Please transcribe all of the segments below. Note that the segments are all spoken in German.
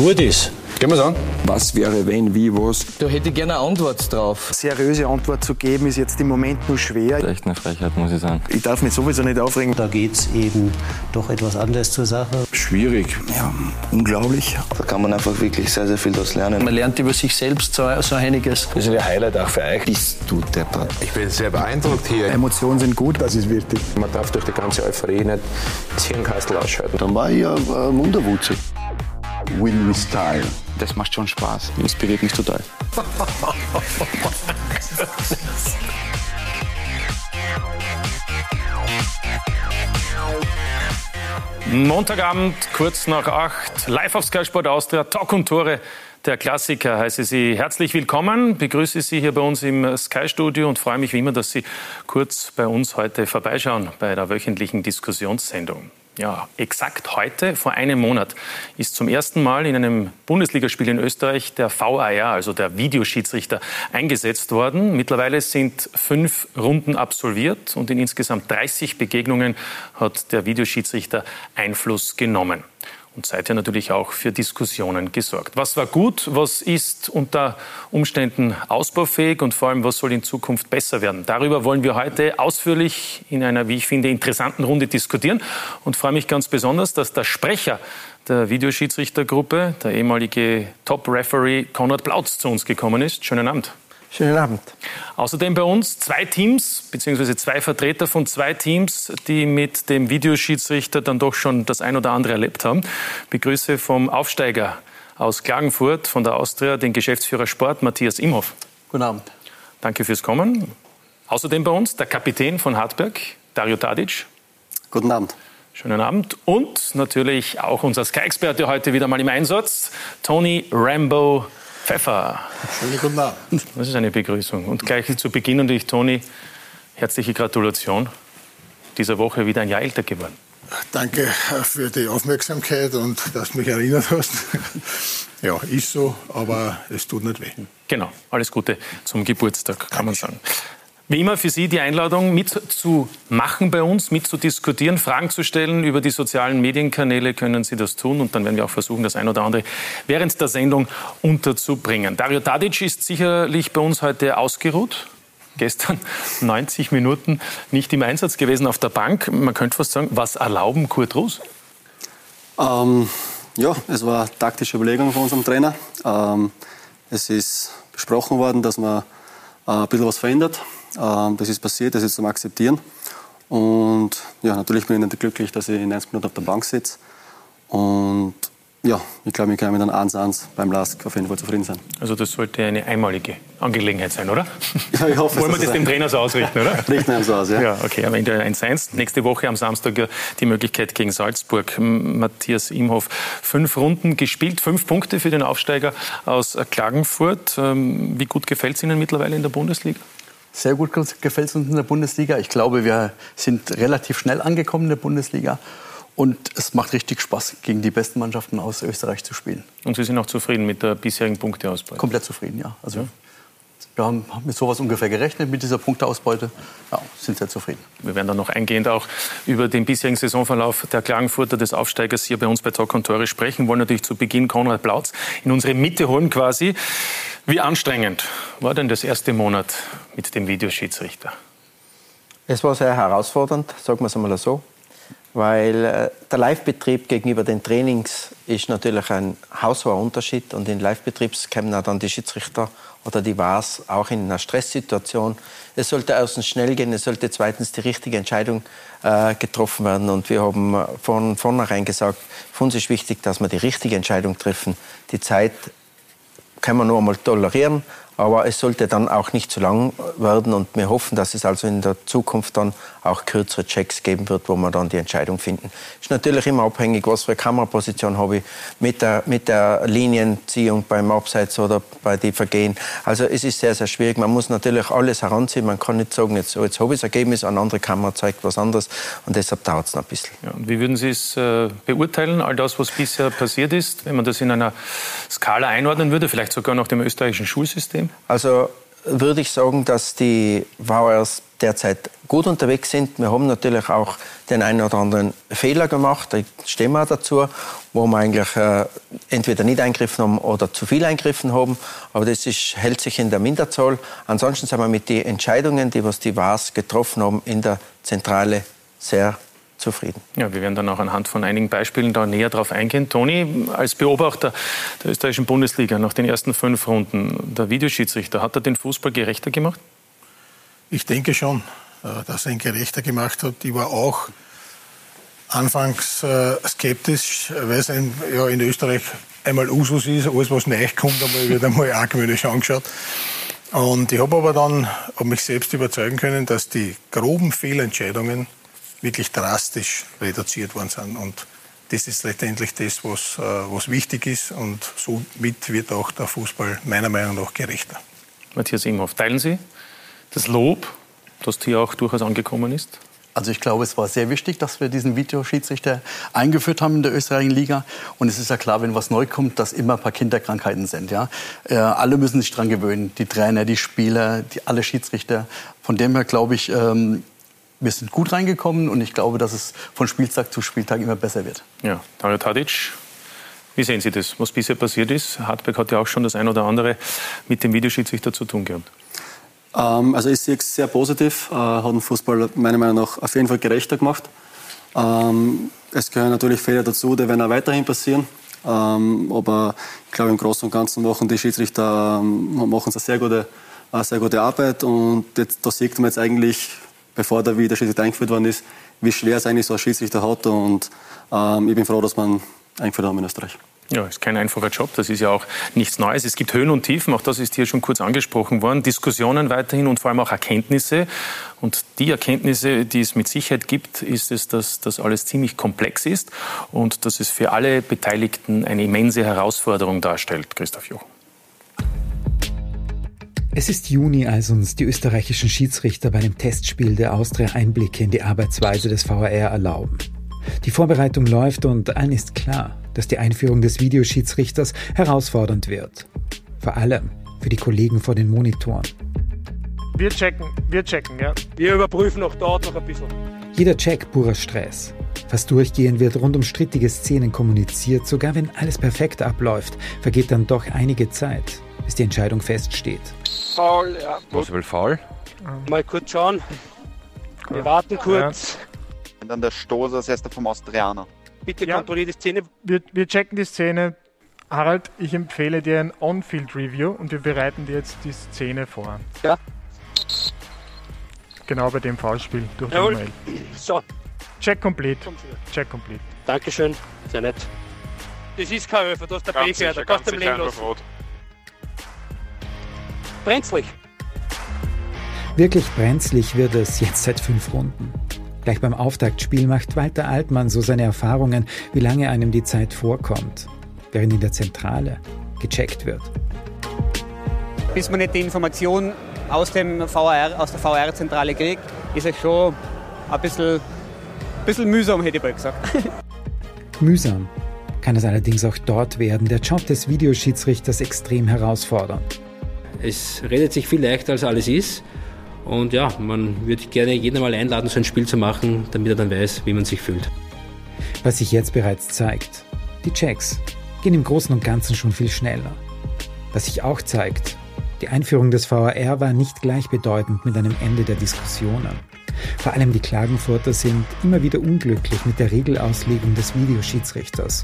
gut ist. Gehen wir an. Was wäre, wenn, wie, was? Da hätte ich gerne eine Antwort drauf. Seriöse Antwort zu geben, ist jetzt im Moment nur schwer. Echt eine Frechheit, muss ich sagen. Ich darf mich sowieso nicht aufregen. Da geht es eben doch etwas anders zur Sache. Schwierig. Ja, unglaublich. Da kann man einfach wirklich sehr, sehr viel daraus lernen. Man lernt über sich selbst so, so einiges. Das ist ein Highlight auch für euch. Bist du deppert. Ich bin sehr beeindruckt hier. Emotionen sind gut, das ist wichtig. Man darf durch die ganze Euphorie nicht das Hirnkastel ausschalten. Dann war ich ja äh, Munderwutze. Win with Style. Das macht schon Spaß. Inspiriert mich total. Montagabend, kurz nach acht, live auf Sky Sport Austria, Talk und Tore. Der Klassiker heiße Sie herzlich willkommen, begrüße Sie hier bei uns im Sky-Studio und freue mich wie immer, dass Sie kurz bei uns heute vorbeischauen bei der wöchentlichen Diskussionssendung. Ja, exakt heute, vor einem Monat, ist zum ersten Mal in einem Bundesligaspiel in Österreich der VAR, also der Videoschiedsrichter, eingesetzt worden. Mittlerweile sind fünf Runden absolviert und in insgesamt 30 Begegnungen hat der Videoschiedsrichter Einfluss genommen und seither natürlich auch für Diskussionen gesorgt. Was war gut, was ist unter Umständen ausbaufähig und vor allem, was soll in Zukunft besser werden? Darüber wollen wir heute ausführlich in einer, wie ich finde, interessanten Runde diskutieren und freue mich ganz besonders, dass der Sprecher der Videoschiedsrichtergruppe, der ehemalige Top-Referee Konrad Plautz zu uns gekommen ist. Schönen Abend. Schönen Abend. Außerdem bei uns zwei Teams, beziehungsweise zwei Vertreter von zwei Teams, die mit dem Videoschiedsrichter dann doch schon das ein oder andere erlebt haben. Begrüße vom Aufsteiger aus Klagenfurt von der Austria den Geschäftsführer Sport Matthias Imhoff. Guten Abend. Danke fürs Kommen. Außerdem bei uns der Kapitän von Hartberg, Dario Tadic. Guten Abend. Schönen Abend. Und natürlich auch unser Sky-Experte heute wieder mal im Einsatz, Tony Rambo Pfeffer. Schönen guten Abend. Das ist eine Begrüßung. Und gleich zu Beginn natürlich, Toni, herzliche Gratulation. Dieser Woche wieder ein Jahr älter geworden. Danke für die Aufmerksamkeit und dass du mich erinnert hast. Ja, ist so, aber es tut nicht weh. Genau, alles Gute zum Geburtstag, kann man sagen. Wie immer für Sie die Einladung, mitzumachen bei uns, mitzudiskutieren, Fragen zu stellen. Über die sozialen Medienkanäle können Sie das tun und dann werden wir auch versuchen, das ein oder andere während der Sendung unterzubringen. Dario Tadic ist sicherlich bei uns heute ausgeruht. Gestern 90 Minuten nicht im Einsatz gewesen auf der Bank. Man könnte fast sagen, was erlauben Kurt Ruß? Ähm, ja, es war eine taktische Überlegung von unserem Trainer. Ähm, es ist besprochen worden, dass man äh, ein bisschen was verändert. Ähm, das ist passiert, das ist zum Akzeptieren. Und ja, natürlich bin ich nicht glücklich, dass ich in 90 Minuten auf der Bank sitze. Und ja, ich glaube, wir können mit einem 1-1 beim LASK auf jeden Fall zufrieden sein. Also das sollte eine einmalige Angelegenheit sein, oder? Ja, ich hoffe, Wollen wir das so dem sein. Trainer so ausrichten, oder? Richten wir so aus, ja. Ja, okay, am Ende 1-1. Nächste Woche am Samstag die Möglichkeit gegen Salzburg. Matthias Imhoff, fünf Runden gespielt, fünf Punkte für den Aufsteiger aus Klagenfurt. Ähm, Wie gut gefällt es Ihnen mittlerweile in der Bundesliga? Sehr gut gefällt es uns in der Bundesliga. Ich glaube, wir sind relativ schnell angekommen in der Bundesliga. Und es macht richtig Spaß, gegen die besten Mannschaften aus Österreich zu spielen. Und Sie sind auch zufrieden mit der bisherigen Punkteausbeute? Komplett zufrieden, ja. Also, Wir haben mit sowas ungefähr gerechnet, mit dieser Punkteausbeute. Ja, sind sehr zufrieden. Wir werden dann noch eingehend auch über den bisherigen Saisonverlauf der Klagenfurter des Aufsteigers hier bei uns bei Talk und Tore sprechen. Wollen natürlich zu Beginn Konrad Plautz in unsere Mitte holen quasi. Wie anstrengend war denn das erste Monat mit dem Videoschiedsrichter? Es war sehr herausfordernd, sagen wir es einmal so, weil äh, der Live-Betrieb gegenüber den Trainings ist natürlich ein haushoher Unterschied und in Live-Betrieb kämen auch dann die Schiedsrichter oder die VARs auch in einer Stresssituation. Es sollte erstens schnell gehen, es sollte zweitens die richtige Entscheidung äh, getroffen werden und wir haben von vornherein gesagt, für uns ist wichtig, dass wir die richtige Entscheidung treffen. Die Zeit kann man nur einmal tolerieren, aber es sollte dann auch nicht zu lang werden und wir hoffen, dass es also in der Zukunft dann auch kürzere Checks geben wird, wo wir dann die Entscheidung finden. Ist natürlich immer abhängig, was für eine Kameraposition habe ich mit der, mit der Linienziehung beim Abseits oder bei den Vergehen. Also es ist sehr, sehr schwierig. Man muss natürlich alles heranziehen. Man kann nicht sagen, jetzt, jetzt habe ich das Ergebnis, eine andere Kamera zeigt was anderes und deshalb dauert es noch ein bisschen. Ja, und wie würden Sie es äh, beurteilen, all das, was bisher passiert ist, wenn man das in einer Skala einordnen würde, vielleicht sogar nach dem österreichischen Schulsystem? Also würde ich sagen, dass die VRs derzeit gut unterwegs sind. Wir haben natürlich auch den einen oder anderen Fehler gemacht, da stehen wir dazu, wo wir eigentlich äh, entweder nicht eingegriffen haben oder zu viel eingegriffen haben. Aber das ist, hält sich in der Minderzahl. Ansonsten sind wir mit den Entscheidungen, die was die VARs getroffen haben, in der Zentrale sehr zufrieden. Ja, wir werden dann auch anhand von einigen Beispielen da näher drauf eingehen. Toni, als Beobachter der österreichischen Bundesliga nach den ersten fünf Runden, der Videoschiedsrichter, hat er den Fußball gerechter gemacht? Ich denke schon, äh, dass er ihn gerechter gemacht hat. Ich war auch anfangs äh, skeptisch, weil es in, ja, in Österreich einmal Usus ist, alles was neu kommt, einmal wird einmal argwöhnisch angeschaut. Und ich habe aber dann hab mich selbst überzeugen können, dass die groben Fehlentscheidungen wirklich drastisch reduziert worden sind. Und das ist letztendlich das, was, äh, was wichtig ist. Und somit wird auch der Fußball meiner Meinung nach gerechter. Matthias Imhoff, teilen Sie das Lob, das hier auch durchaus angekommen ist? Also ich glaube, es war sehr wichtig, dass wir diesen Videoschiedsrichter eingeführt haben in der österreichischen Liga. Und es ist ja klar, wenn was neu kommt, dass immer ein paar Kinderkrankheiten sind. Ja? Äh, alle müssen sich daran gewöhnen, die Trainer, die Spieler, die, alle Schiedsrichter. Von dem her glaube ich, ähm, wir sind gut reingekommen und ich glaube, dass es von Spieltag zu Spieltag immer besser wird. Ja, Dario Tadic, wie sehen Sie das, was bisher passiert ist? Hartberg hat ja auch schon das ein oder andere mit dem Videoschiedsrichter zu tun gehabt. Ähm, also ich sehe es sehr positiv, äh, hat den Fußball meiner Meinung nach auf jeden Fall gerechter gemacht. Ähm, es gehören natürlich Fehler dazu, die werden auch weiterhin passieren. Ähm, aber ich glaube, im Großen und Ganzen machen die Schiedsrichter ähm, machen eine sehr gute, eine sehr gute Arbeit. Und jetzt, da sieht man jetzt eigentlich, bevor der Videoschiedsrichter eingeführt worden ist, wie schwer es eigentlich so ein Schiedsrichter hat. Und ähm, ich bin froh, dass man eingeführt haben in Österreich. Ja, ist kein einfacher Job. Das ist ja auch nichts Neues. Es gibt Höhen und Tiefen. Auch das ist hier schon kurz angesprochen worden. Diskussionen weiterhin und vor allem auch Erkenntnisse. Und die Erkenntnisse, die es mit Sicherheit gibt, ist es, dass das alles ziemlich komplex ist und dass es für alle Beteiligten eine immense Herausforderung darstellt. Christoph Joch. Es ist Juni, als uns die österreichischen Schiedsrichter bei einem Testspiel der Austria Einblicke in die Arbeitsweise des VAR erlauben. Die Vorbereitung läuft und allen ist klar, dass die Einführung des Videoschiedsrichters herausfordernd wird. Vor allem für die Kollegen vor den Monitoren. Wir checken, wir checken, ja. Wir überprüfen auch dort noch ein bisschen. Jeder Check purer Stress. Fast durchgehend wird rund um strittige Szenen kommuniziert, sogar wenn alles perfekt abläuft, vergeht dann doch einige Zeit, bis die Entscheidung feststeht. Faul, ja. Was will faul? Mal kurz schauen. Wir warten kurz. Und dann der Stoß als erster vom Austrianer. Bitte ja. kontrolliere die Szene. Wir, wir checken die Szene. Harald, ich empfehle dir ein On-Field-Review und wir bereiten dir jetzt die Szene vor. Ja. Genau bei dem Foulspiel durch Jawohl. Mail. So. Check complete. Check complete. Dankeschön. Sehr nett. Das ist kein Öfer, du hast der da kannst du ganz am Leben einfach Brenzlig. Wirklich brenzlig wird es jetzt seit fünf Runden. Gleich beim Auftaktspiel macht Walter Altmann so seine Erfahrungen, wie lange einem die Zeit vorkommt, während in der Zentrale gecheckt wird. Bis man nicht die Information aus, dem VR, aus der VR-Zentrale kriegt, ist es schon ein bisschen, bisschen mühsam, hätte ich mal gesagt. Mühsam kann es allerdings auch dort werden. Der Job des Videoschiedsrichters extrem herausfordernd. Es redet sich viel leichter, als alles ist. Und ja, man würde gerne jeden mal einladen, so ein Spiel zu machen, damit er dann weiß, wie man sich fühlt. Was sich jetzt bereits zeigt, die Checks gehen im Großen und Ganzen schon viel schneller. Was sich auch zeigt, die Einführung des VAR war nicht gleichbedeutend mit einem Ende der Diskussionen. Vor allem die Klagenfurter sind immer wieder unglücklich mit der Regelauslegung des Videoschiedsrichters.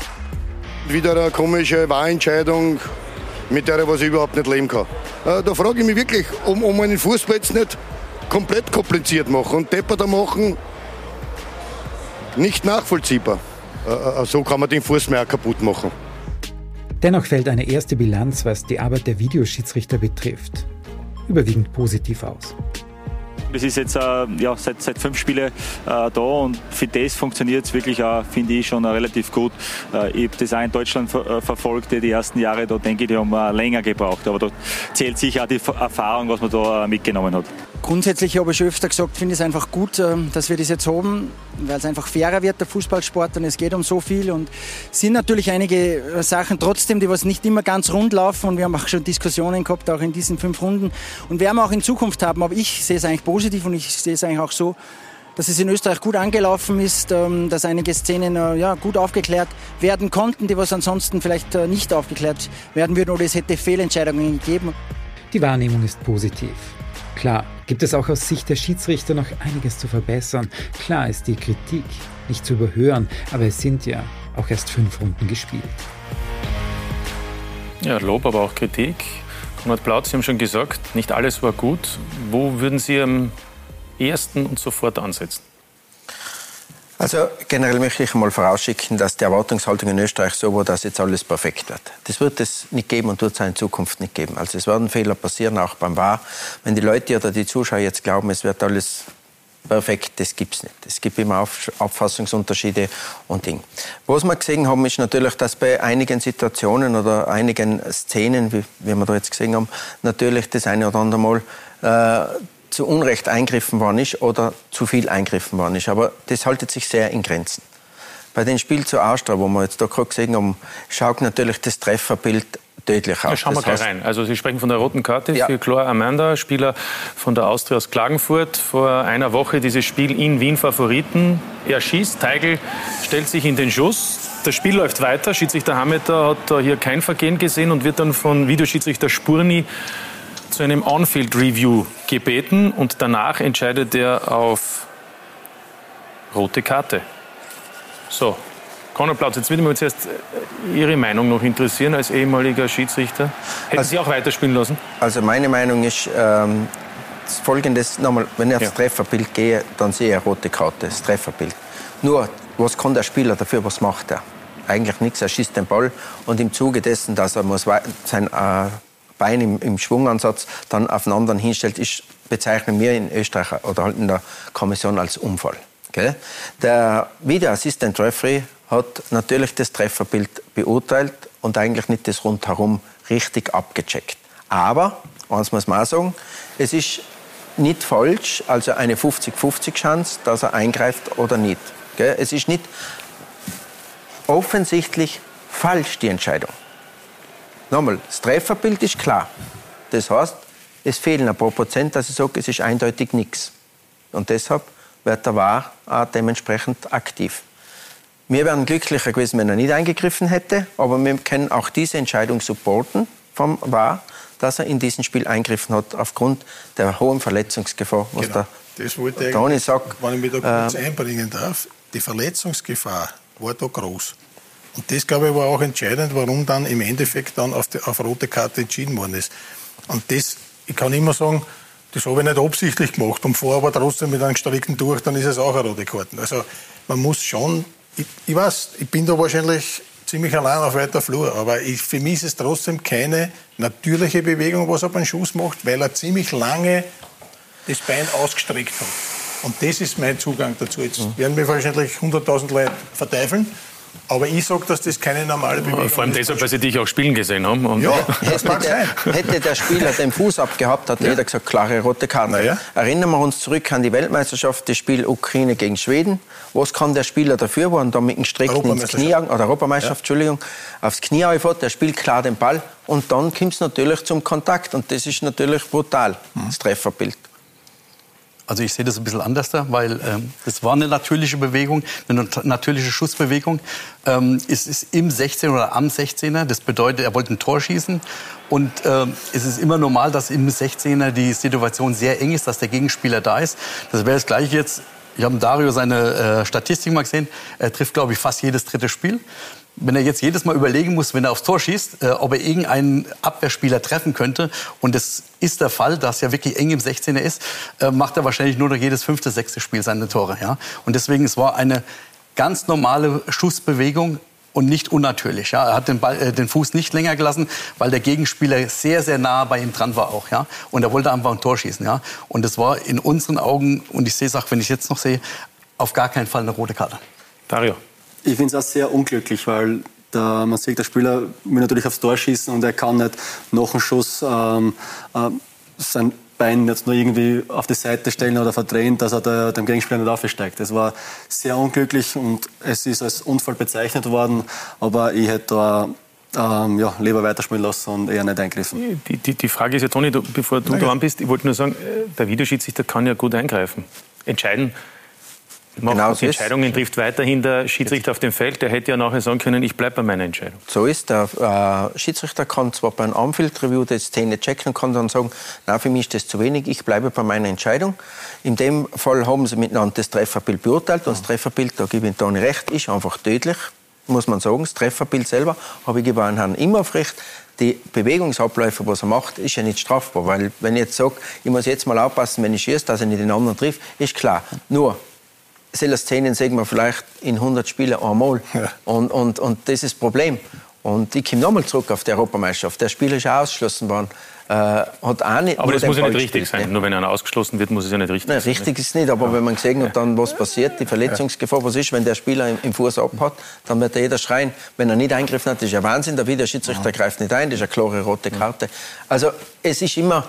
Wieder eine komische Wahlentscheidung, mit der was ich überhaupt nicht leben kann. Äh, Da frage ich mich wirklich, um, um einen Fußball jetzt nicht komplett kompliziert machen und depperter machen, nicht nachvollziehbar. Äh, äh, So kann man den Fuß mehr kaputt machen. Dennoch fällt eine erste Bilanz, was die Arbeit der Videoschiedsrichter betrifft, überwiegend positiv aus. Es ist jetzt äh, ja, seit, seit fünf Spielen äh, da und für das funktioniert es wirklich finde ich, schon relativ gut. Äh, ich habe das auch in Deutschland ver verfolgt, die ersten Jahre, da denke ich, die haben länger gebraucht. Aber da zählt sicher auch die Erfahrung, was man da mitgenommen hat. Grundsätzlich habe ich schon öfter gesagt, finde ich es einfach gut, ähm, dass wir das jetzt haben, weil es einfach fairer wird, der Fußballsport, und es geht um so viel. Und es sind natürlich einige äh, Sachen trotzdem, die was nicht immer ganz rund laufen. Und wir haben auch schon Diskussionen gehabt, auch in diesen fünf Runden. Und werden wir auch in Zukunft haben. Aber ich sehe es eigentlich positiv und ich sehe es eigentlich auch so, dass es in Österreich gut angelaufen ist, ähm, dass einige Szenen äh, ja, gut aufgeklärt werden konnten, die was ansonsten vielleicht äh, nicht aufgeklärt werden würden oder es hätte Fehlentscheidungen gegeben. Die Wahrnehmung ist positiv. Klar, gibt es auch aus Sicht der Schiedsrichter noch einiges zu verbessern. Klar ist die Kritik nicht zu überhören, aber es sind ja auch erst fünf Runden gespielt. Ja, Lob, aber auch Kritik. Konrad Blaut, Sie haben schon gesagt, nicht alles war gut. Wo würden Sie am ersten und sofort ansetzen? Also generell möchte ich einmal vorausschicken, dass die Erwartungshaltung in Österreich so war, dass jetzt alles perfekt wird. Das wird es nicht geben und wird es auch in Zukunft nicht geben. Also es werden Fehler passieren, auch beim Wahr. Wenn die Leute oder die Zuschauer jetzt glauben, es wird alles perfekt, das gibt es nicht. Es gibt immer Auffassungsunterschiede und Dinge. Was wir gesehen haben, ist natürlich, dass bei einigen Situationen oder einigen Szenen, wie, wie wir da jetzt gesehen haben, natürlich das eine oder andere Mal äh, zu Unrecht eingriffen worden ist oder zu viel eingriffen worden ist. Aber das haltet sich sehr in Grenzen. Bei dem Spiel zu Austria, wo wir jetzt da gerade gesehen haben, schaut natürlich das Trefferbild tödlich aus. Ja, schauen wir gleich rein. Also Sie sprechen von der roten Karte ja. für Chlor Amanda, Spieler von der Austria aus Klagenfurt. Vor einer Woche dieses Spiel in Wien Favoriten. Er schießt, Teigl stellt sich in den Schuss. Das Spiel läuft weiter. Schiedsrichter Hameter hat hier kein Vergehen gesehen und wird dann von Videoschiedsrichter Spurni zu einem On-Field-Review gebeten und danach entscheidet er auf rote Karte. So, Conor Platz, jetzt würde mich zuerst äh, Ihre Meinung noch interessieren als ehemaliger Schiedsrichter. Hätten also, Sie auch weiterspielen lassen? Also meine Meinung ist ähm, folgendes, nochmal, wenn ich aufs ja. Trefferbild gehe, dann sehe ich eine rote Karte, das Trefferbild. Nur, was kann der Spieler dafür, was macht er? Eigentlich nichts, er schießt den Ball und im Zuge dessen, dass er muss sein äh, Bein im, im Schwungansatz dann auf einen anderen hinstellt, ist, bezeichnen wir in Österreich oder halt in der Kommission als Unfall. Okay? Der Video Assistant Referee hat natürlich das Trefferbild beurteilt und eigentlich nicht das rundherum richtig abgecheckt. Aber, eins muss man auch sagen, es ist nicht falsch, also eine 50-50 Chance, dass er eingreift oder nicht. Es ist nicht offensichtlich falsch, die Entscheidung. Nochmal, das Trefferbild ist klar. Das heißt, es fehlen ein paar Prozent, dass ich sage, es ist eindeutig nichts. Und deshalb wird der Wahr auch dementsprechend aktiv. Wir wären glücklicher gewesen, wenn er nicht eingegriffen hätte, aber wir können auch diese Entscheidung supporten vom Wahr, dass er in diesem Spiel eingegriffen hat, aufgrund der hohen Verletzungsgefahr, was genau. der das wollte Toni sagt. Wenn ich mich da kurz äh, einbringen darf, die Verletzungsgefahr war da groß. Und das, glaube ich, war auch entscheidend, warum dann im Endeffekt dann auf, die, auf rote Karte entschieden worden ist. Und das, ich kann immer sagen, das habe ich nicht absichtlich gemacht und fahre aber trotzdem mit einem gestrickten durch, dann ist es auch eine rote Karte. Also man muss schon, ich, ich weiß, ich bin da wahrscheinlich ziemlich allein auf weiter Flur, aber ich, für mich ist es trotzdem keine natürliche Bewegung, was er beim Schuss macht, weil er ziemlich lange das Bein ausgestreckt hat. Und das ist mein Zugang dazu. Jetzt werden mir wahrscheinlich 100.000 Leute verteifeln. Aber ich sage, dass das keine normale Bewegung ist. Vor allem deshalb, weil Sie dich auch spielen gesehen haben. Und ja, das mag sein. Hätte der Spieler den Fuß abgehabt, hat ja. jeder gesagt, klare rote Karte. Ja. Erinnern wir uns zurück an die Weltmeisterschaft, das Spiel Ukraine gegen Schweden. Was kann der Spieler dafür, wo er da mit dem Strecken ins Knie, oder Europameisterschaft, ja. Entschuldigung, aufs Knie aufhat, der spielt klar den Ball und dann kommt es natürlich zum Kontakt und das ist natürlich brutal, mhm. das Trefferbild. Also ich sehe das ein bisschen anders da, weil ähm, das war eine natürliche Bewegung, eine natürliche Schussbewegung. Ähm, es ist im 16 oder am 16er, das bedeutet, er wollte ein Tor schießen. Und ähm, es ist immer normal, dass im 16er die Situation sehr eng ist, dass der Gegenspieler da ist. Das wäre das gleiche jetzt ich habe Dario seine äh, Statistik mal gesehen. Er trifft, glaube ich, fast jedes dritte Spiel wenn er jetzt jedes Mal überlegen muss, wenn er aufs Tor schießt, äh, ob er irgendeinen Abwehrspieler treffen könnte, und das ist der Fall, dass er wirklich eng im 16er ist, äh, macht er wahrscheinlich nur noch jedes fünfte, sechste Spiel seine Tore. Ja? Und deswegen, es war eine ganz normale Schussbewegung und nicht unnatürlich. Ja? Er hat den, Ball, äh, den Fuß nicht länger gelassen, weil der Gegenspieler sehr, sehr nah bei ihm dran war auch. Ja? Und er wollte einfach ein Tor schießen. Ja? Und das war in unseren Augen, und ich sehe es auch, wenn ich jetzt noch sehe, auf gar keinen Fall eine rote Karte. Dario. Ich finde es auch sehr unglücklich, weil der, man sieht, der Spieler will natürlich aufs Tor schießen und er kann nicht nach dem Schuss ähm, äh, sein Bein jetzt nur irgendwie auf die Seite stellen oder verdrehen, dass er der, dem Gegenspieler nicht aufsteigt. Das war sehr unglücklich und es ist als Unfall bezeichnet worden, aber ich hätte da ähm, ja, lieber weiterspielen lassen und eher nicht eingriffen. Die, die, die Frage ist ja, Toni, du, bevor du dran bist, ich wollte nur sagen, äh, der Videoschiedsrichter kann ja gut eingreifen. Entscheiden, macht Genau die so. Entscheidungen, trifft weiterhin der Schiedsrichter auf dem Feld. Der hätte ja nachher sagen können, ich bleibe bei meiner Entscheidung. So ist der äh, Schiedsrichter kann zwar beim Anfield-Review die Szene checken und kann dann sagen, na für mich ist das zu wenig, ich bleibe bei meiner Entscheidung. In dem Fall haben sie miteinander das Trefferbild beurteilt und das Trefferbild, da gebe ich Toni recht, ist einfach tödlich, muss man sagen. Das Trefferbild selber habe ich an Herrn Imhoff recht. Die Bewegungsabläufe, was er macht, ist ja nicht strafbar. Weil, wenn ich jetzt sage, ich muss jetzt mal aufpassen, wenn ich schieße, dass ich nicht den anderen trifft, ist klar. Nur, solche Szenen sehen wir vielleicht in 100 Spielen einmal. Und, und, und das ist das Problem. Und ich komme nochmal zurück auf die Europameisterschaft. Der Spieler ist auch ausgeschlossen worden. Äh, hat auch nicht, Aber das muss ja nicht richtig gespielt, sein. Nur wenn einer ausgeschlossen wird, muss es ja nicht richtig Nein, sein. richtig ist es nicht, aber wenn man gesehen hat, dann, was passiert, die Verletzungsgefahr, was ist, wenn der Spieler im, im Fuß abhat, dann wird jeder schreien, wenn er nicht eingegriffen hat, das ist ja Wahnsinn, der Videoschiedsrichter greift nicht ein, das ist eine klare rote Karte. Also es ist immer,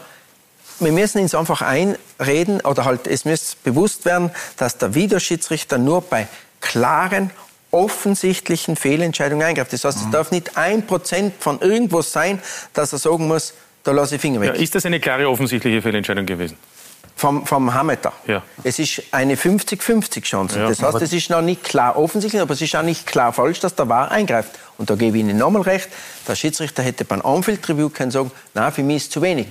wir müssen uns einfach einreden, oder halt, es muss bewusst werden, dass der Videoschiedsrichter nur bei klaren, offensichtlichen Fehlentscheidungen eingreift. Das heißt, es darf nicht ein Prozent von irgendwas sein, dass er sagen muss, da lasse ich Finger weg. Ja, ist das eine klare, offensichtliche Fehlentscheidung gewesen? Vom, vom Hameter. Ja. Es ist eine 50-50 Chance. Ja, das heißt, es ist noch nicht klar offensichtlich, aber es ist auch nicht klar falsch, dass der Wahr eingreift. Und da gebe ich Ihnen nochmal recht, der Schiedsrichter hätte beim Anfield-Review können sagen, nein, für mich ist zu wenig.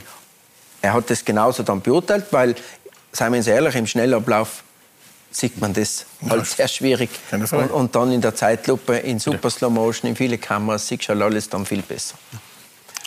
Er hat das genauso dann beurteilt, weil, seien wir uns ehrlich, im Schnellablauf sieht man das halt sehr schwierig. Und, und dann in der Zeitlupe, in super Slow Motion, in viele Kameras, sieht schon alles dann viel besser.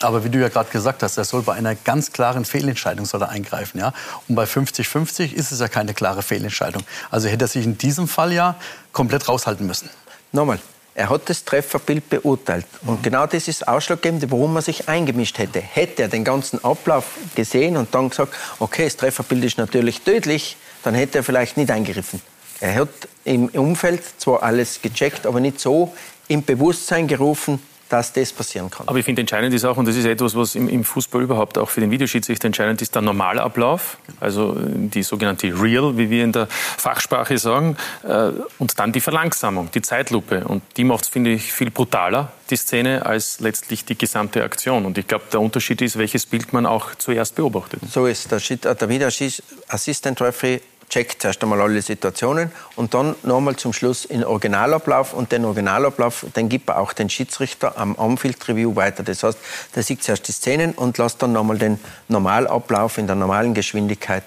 Aber wie du ja gerade gesagt hast, er soll bei einer ganz klaren Fehlentscheidung soll er eingreifen. Ja? Und bei 50-50 ist es ja keine klare Fehlentscheidung. Also hätte er sich in diesem Fall ja komplett raushalten müssen. Nochmal, er hat das Trefferbild beurteilt. Und genau das ist ausschlaggebend, warum er sich eingemischt hätte. Hätte er den ganzen Ablauf gesehen und dann gesagt, okay, das Trefferbild ist natürlich tödlich, dann hätte er vielleicht nicht eingegriffen. Er hat im Umfeld zwar alles gecheckt, aber nicht so im Bewusstsein gerufen, dass das passieren kann. Aber ich finde entscheidend ist auch, und das ist etwas, was im, im Fußball überhaupt auch für den Videoschiedsrichter entscheidend ist, der Normalablauf, also die sogenannte Real, wie wir in der Fachsprache sagen, äh, und dann die Verlangsamung, die Zeitlupe. Und die macht es, finde ich, viel brutaler, die Szene, als letztlich die gesamte Aktion. Und ich glaube, der Unterschied ist, welches Bild man auch zuerst beobachtet. So ist der, äh, der Videoassistent Referee checkt zuerst einmal alle Situationen und dann nochmal zum Schluss in Originalablauf und den Originalablauf, den gibt er auch den Schiedsrichter am Anfield Review weiter. Das heißt, der sieht zuerst die Szenen und lässt dann nochmal den Normalablauf in der normalen Geschwindigkeit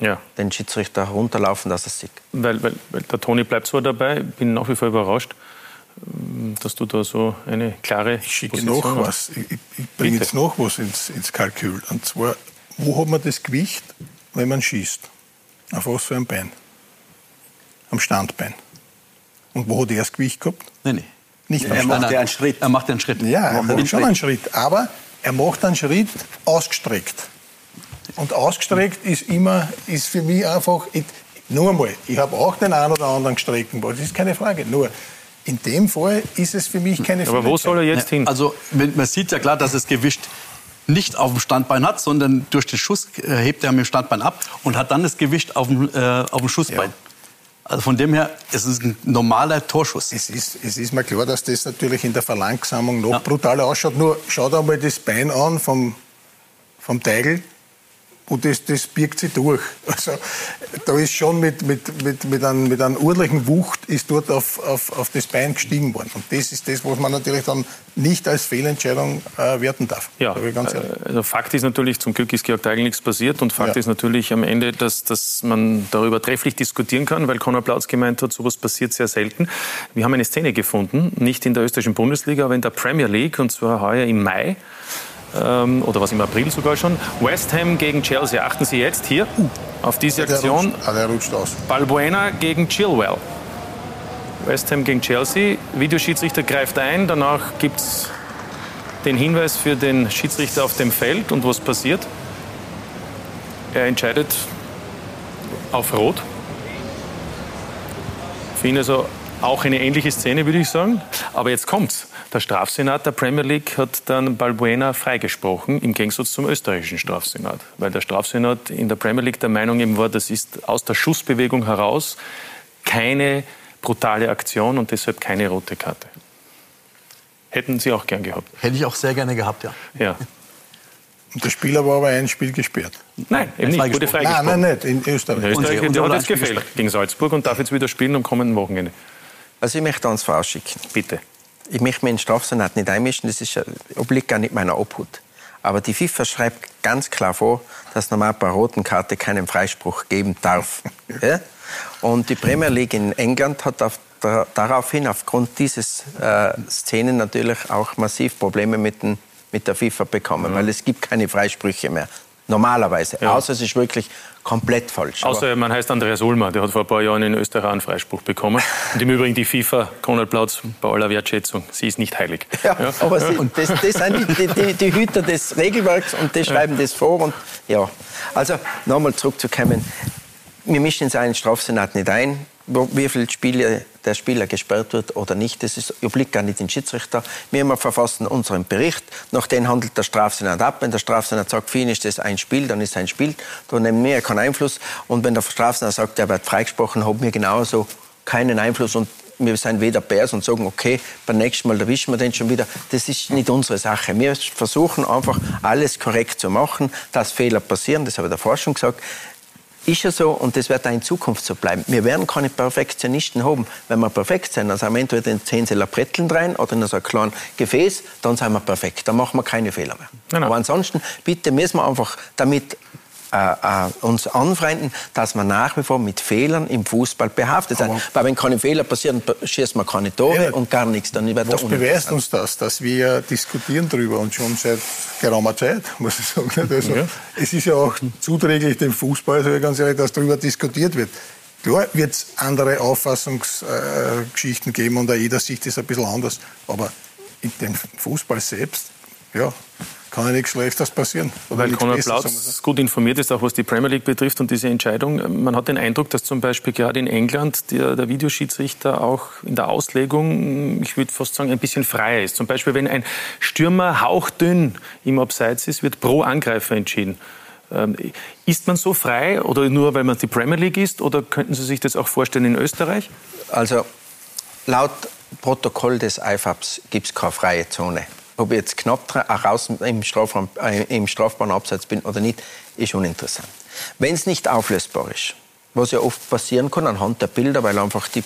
Ja. den Schiedsrichter runterlaufen, dass er sieht. Weil, weil, weil der Toni bleibt zwar dabei, bin nach wie vor überrascht, ähm, dass du da so eine klare Ich schicke Position noch hast. was. Ich, ich, bringe jetzt noch was ins, ins Kalkül. Und zwar, wo hat man das Gewicht, wenn man schießt? Auf was für ein Bein? Am Standbein. Und wo hat er das Gewicht gehabt? Nee, nee. Nicht Er am macht Standbein. ja einen Schritt. Er macht einen Schritt. Ja, er Macht schon einen Schritt. Aber er macht einen Schritt ausgestreckt. Und ausgestreckt ist immer, ist für mich einfach, ich, nur einmal, ich habe auch den einen oder anderen gestreckten Ball, das ist keine Frage. Nur, in dem Fall ist es für mich keine Frage. Ja, Also wenn- man sieht ja klar, dass das Gewicht nicht auf dem Standbein hat, sondern durch den Schuss äh, hebt er mit dem Standbein ab und hat dann das Gewicht auf dem, äh, auf dem Schussbein. Also von dem her, es ist ein normaler Torschuss. Es ist, es ist mir klar, dass das natürlich in der Verlangsamung noch brutaler ausschaut. Nur schaut einmal das Bein an vom, vom Teigl und das, das birgt sich durch. Also da ist schon mit, mit, mit, mit, einem, mit einer ordentlichen Wucht ist dort auf, auf, auf das Bein gestiegen worden. Und das ist das, was man natürlich dann nicht als Fehlentscheidung äh, werten darf. Ja, äh, also Fakt ist natürlich, zum Glück ist Georg Teigl nichts passiert und Fakt Ja. ist natürlich am Ende, dass, dass man darüber trefflich diskutieren kann, weil Conor Plautz gemeint hat, sowas passiert sehr selten. Wir haben eine Szene gefunden, nicht in der österreichischen Bundesliga, aber in der Premier League und zwar heuer im Mai ähm, oder was im April sogar schon. West Ham gegen Chelsea. Achten Sie jetzt hier auf diese Der Aktion. rutscht, ah, der rutscht aus. Balbuena gegen Chilwell. West Ham gegen Chelsea. Videoschiedsrichter greift ein. Danach gibt es den Hinweis für den Schiedsrichter auf dem Feld. Und was passiert? Er entscheidet auf Rot. Für ihn also auch eine ähnliche Szene, würde ich sagen. Aber jetzt kommt's. Der Strafsenat der Premier League hat dann Balbuena freigesprochen, im Gegensatz zum österreichischen Strafsenat. Weil der Strafsenat in der Premier League der Meinung eben war, das ist aus der Schussbewegung heraus keine brutale Aktion und deshalb keine rote Karte. Hätten Sie auch gern gehabt? Hätte ich auch sehr gerne gehabt, ja. Ja. Und der Spieler war aber ein Spiel gesperrt. Nein, eben nicht. Wurde freigesprochen. Nein, nein, nicht. In Österreich. In Österreich Und- der hat jetzt gefehlt gegen Salzburg und darf jetzt wieder spielen am kommenden Wochenende. Also ich möchte ans vorausschicken. Bitte. Ich möchte mich in den Strafsenat nicht einmischen, das ist, obliegt gar nicht meiner Obhut. Aber die FIFA schreibt ganz klar vor, dass normal bei roten Karte keinen Freispruch geben darf. ja? Und die Premier League in England hat auf, da, daraufhin aufgrund dieses äh, Szenen natürlich auch massiv Probleme mit, den, mit der FIFA bekommen, weil es gibt keine Freisprüche mehr. Normalerweise. Ja. Außer es ist wirklich komplett falsch. Außer man heißt Andreas Ulmer, der hat vor ein paar Jahren in Österreich einen Freispruch bekommen. Und im Übrigen die FIFA, Konrad Plautz, bei aller Wertschätzung, sie ist nicht heilig. Ja, aber sie, das, das sind die, die, die Hüter des Regelwerks und die schreiben das vor. Und, ja. Also nochmal zurückzukommen. Wir mischen uns einen Strafsenat nicht ein, wie viele Spiele der Spieler gesperrt wird oder nicht. Das ist, obliegt gar nicht den Schiedsrichter. Wir haben verfassen unseren Bericht. Nach dem handelt der Strafsenat ab. Wenn der Strafsenat sagt, für ihn ist das ein Spiel, dann ist es ein Spiel. Da nehmen wir keinen Einfluss. Und wenn der Strafsenat sagt, er wird freigesprochen, haben wir genauso keinen Einfluss. Und wir sind weder Bärs und sagen, okay, beim nächsten Mal erwischen wir den schon wieder. Das ist nicht unsere Sache. Wir versuchen einfach, alles korrekt zu machen, dass Fehler passieren. Das habe ich davor schon gesagt. Ist ja so und das wird auch in Zukunft so bleiben. Wir werden keine Perfektionisten haben. Wenn wir perfekt sind, dann sind wir entweder in 10 Zeller Bretteln rein oder in so ein kleines Gefäß, dann sind wir perfekt. Dann machen wir keine Fehler mehr. Aber ansonsten, bitte müssen wir einfach damit äh, äh, uns anfreunden, dass wir nach wie vor mit Fehlern im Fußball behaftet sind. Weil wenn keine Fehler passieren, schießt man keine Tore Ja. und gar nichts. Dann wird Was beweist uns das? Dass wir diskutieren darüber und schon seit geraumer Zeit, muss ich sagen. Also, Ja. Es ist ja auch zuträglich dem Fußball, ich ganz ehrlich, dass darüber diskutiert wird. Klar wird es andere Auffassungsgeschichten geben und jeder sieht das ein bisschen anders. Aber in dem Fußball selbst, ja, kann ja nichts Schlechtes passieren. Oder Weil Konrad Plautz gut informiert ist, auch was die Premier League betrifft und diese Entscheidung. Man hat den Eindruck, dass zum Beispiel gerade in England der, der Videoschiedsrichter auch in der Auslegung, ich würde fast sagen, ein bisschen freier ist. Zum Beispiel, wenn ein Stürmer hauchdünn im Abseits ist, wird pro Angreifer entschieden. Ähm, Ist man so frei oder nur, weil man die Premier League ist? Oder könnten Sie sich das auch vorstellen in Österreich? Also laut Protokoll des IFABs gibt es keine freie Zone. Ob ich jetzt knapp auch raus im, Strafraum, äh, im strafbaren Abseits bin oder nicht, ist uninteressant. Wenn es nicht auflösbar ist, was ja oft passieren kann anhand der Bilder, weil einfach die,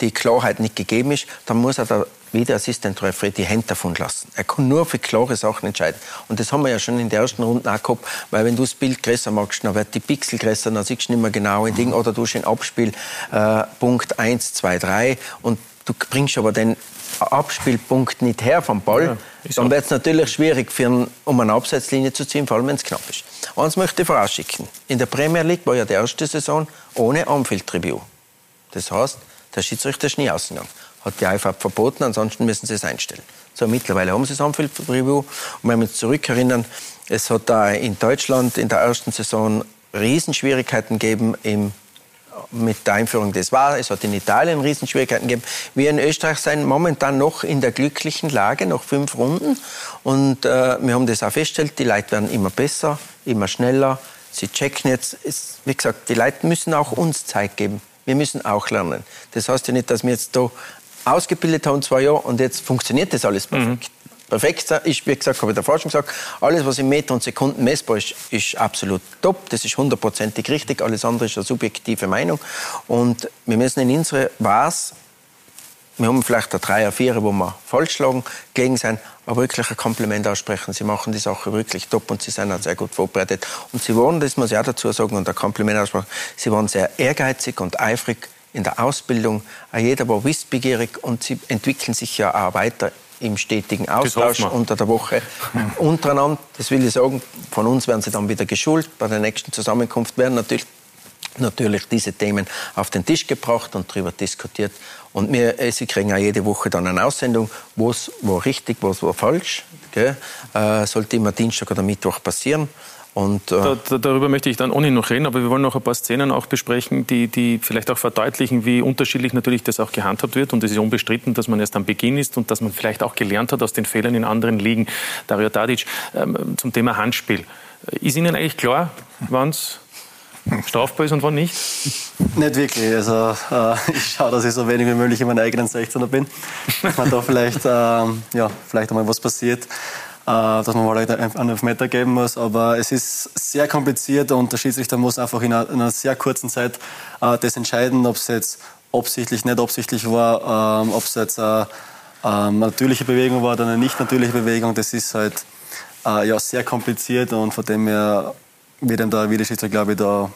die Klarheit nicht gegeben ist, dann muss er der Videoassistent Referee die Hände davon lassen. Er kann nur für klare Sachen entscheiden. Und das haben wir ja schon in der ersten Runde auch gehabt, weil wenn du das Bild größer machst, dann wird die Pixel größer, dann siehst du nicht mehr genau ein Ding, oder du hast ein Abspiel äh, Punkt 1, 2, 3 und du bringst aber den Abspielpunkt nicht her vom Ball, dann wird es natürlich schwierig, einen, um eine Abseitslinie zu ziehen, vor allem wenn es knapp ist. Eins möchte ich vorausschicken. In der Premier League war ja die erste Saison ohne Anfield-Review. Das heißt, der Schiedsrichter ist nie ausgegangen. Hat die IFAB verboten, ansonsten müssen sie es einstellen. So, mittlerweile haben sie das Anfield-Review. Und wenn wir uns zurückerinnern, es hat da in Deutschland in der ersten Saison Riesenschwierigkeiten gegeben im mit der Einführung des war. Es hat in Italien Riesenschwierigkeiten gegeben. Wir in Österreich sind momentan noch in der glücklichen Lage, noch fünf Runden. Und äh, wir haben das auch festgestellt, die Leute werden immer besser, immer schneller. Sie checken jetzt, es, wie gesagt, die Leute müssen auch uns Zeit geben. Wir müssen auch lernen. Das heißt ja nicht, dass wir jetzt da ausgebildet haben, zwei Jahre, und jetzt funktioniert das alles perfekt. Perfekt ist, wie gesagt, habe ich davor schon gesagt, alles, was in Meter und Sekunden messbar ist, ist absolut top. Das ist hundertprozentig richtig. Alles andere ist eine subjektive Meinung. Und wir müssen in unsere Was, wir haben vielleicht ein Dreier, Vierer, wo wir falsch schlagen, gegen sein, aber wirklich ein Kompliment aussprechen. Sie machen die Sache wirklich top und sie sind auch sehr gut vorbereitet. Und sie waren, das muss ich auch dazu sagen, und ein Kompliment aussprechen, sie waren sehr ehrgeizig und eifrig in der Ausbildung. Auch jeder war wissbegierig und sie entwickeln sich ja auch weiter im stetigen Austausch unter der Woche untereinander. Das will ich sagen, von uns werden sie dann wieder geschult. Bei der nächsten Zusammenkunft werden natürlich, natürlich diese Themen auf den Tisch gebracht und darüber diskutiert. Und wir, äh, sie kriegen auch jede Woche dann eine Aussendung, was war richtig, was war falsch. Gell? Äh, sollte immer Dienstag oder Mittwoch passieren. Und, äh da, da, darüber möchte ich dann ohnehin noch reden, aber wir wollen noch ein paar Szenen auch besprechen, die, die vielleicht auch verdeutlichen, wie unterschiedlich natürlich das auch gehandhabt wird. Und es ist unbestritten, dass man erst am Beginn ist und dass man vielleicht auch gelernt hat aus den Fehlern in anderen Ligen. Dario Tadic, ähm, zum Thema Handspiel. Ist Ihnen eigentlich klar, wann es strafbar ist und wann nicht? Nicht wirklich. Also äh, ich schaue, dass ich so wenig wie möglich in meinen eigenen 16er bin. Dass man da vielleicht, äh, ja, vielleicht einmal was passiert. Äh, dass man mal einen Elfmeter geben muss. Aber es ist sehr kompliziert und der Schiedsrichter muss einfach in einer, in einer sehr kurzen Zeit äh, das entscheiden, ob es jetzt absichtlich, nicht absichtlich war, ähm, ob es jetzt eine ähm, natürliche Bewegung war oder eine nicht natürliche Bewegung. Das ist halt äh, ja, sehr kompliziert und von dem her wird ihm der Videoschiedsrichter, glaube ich, da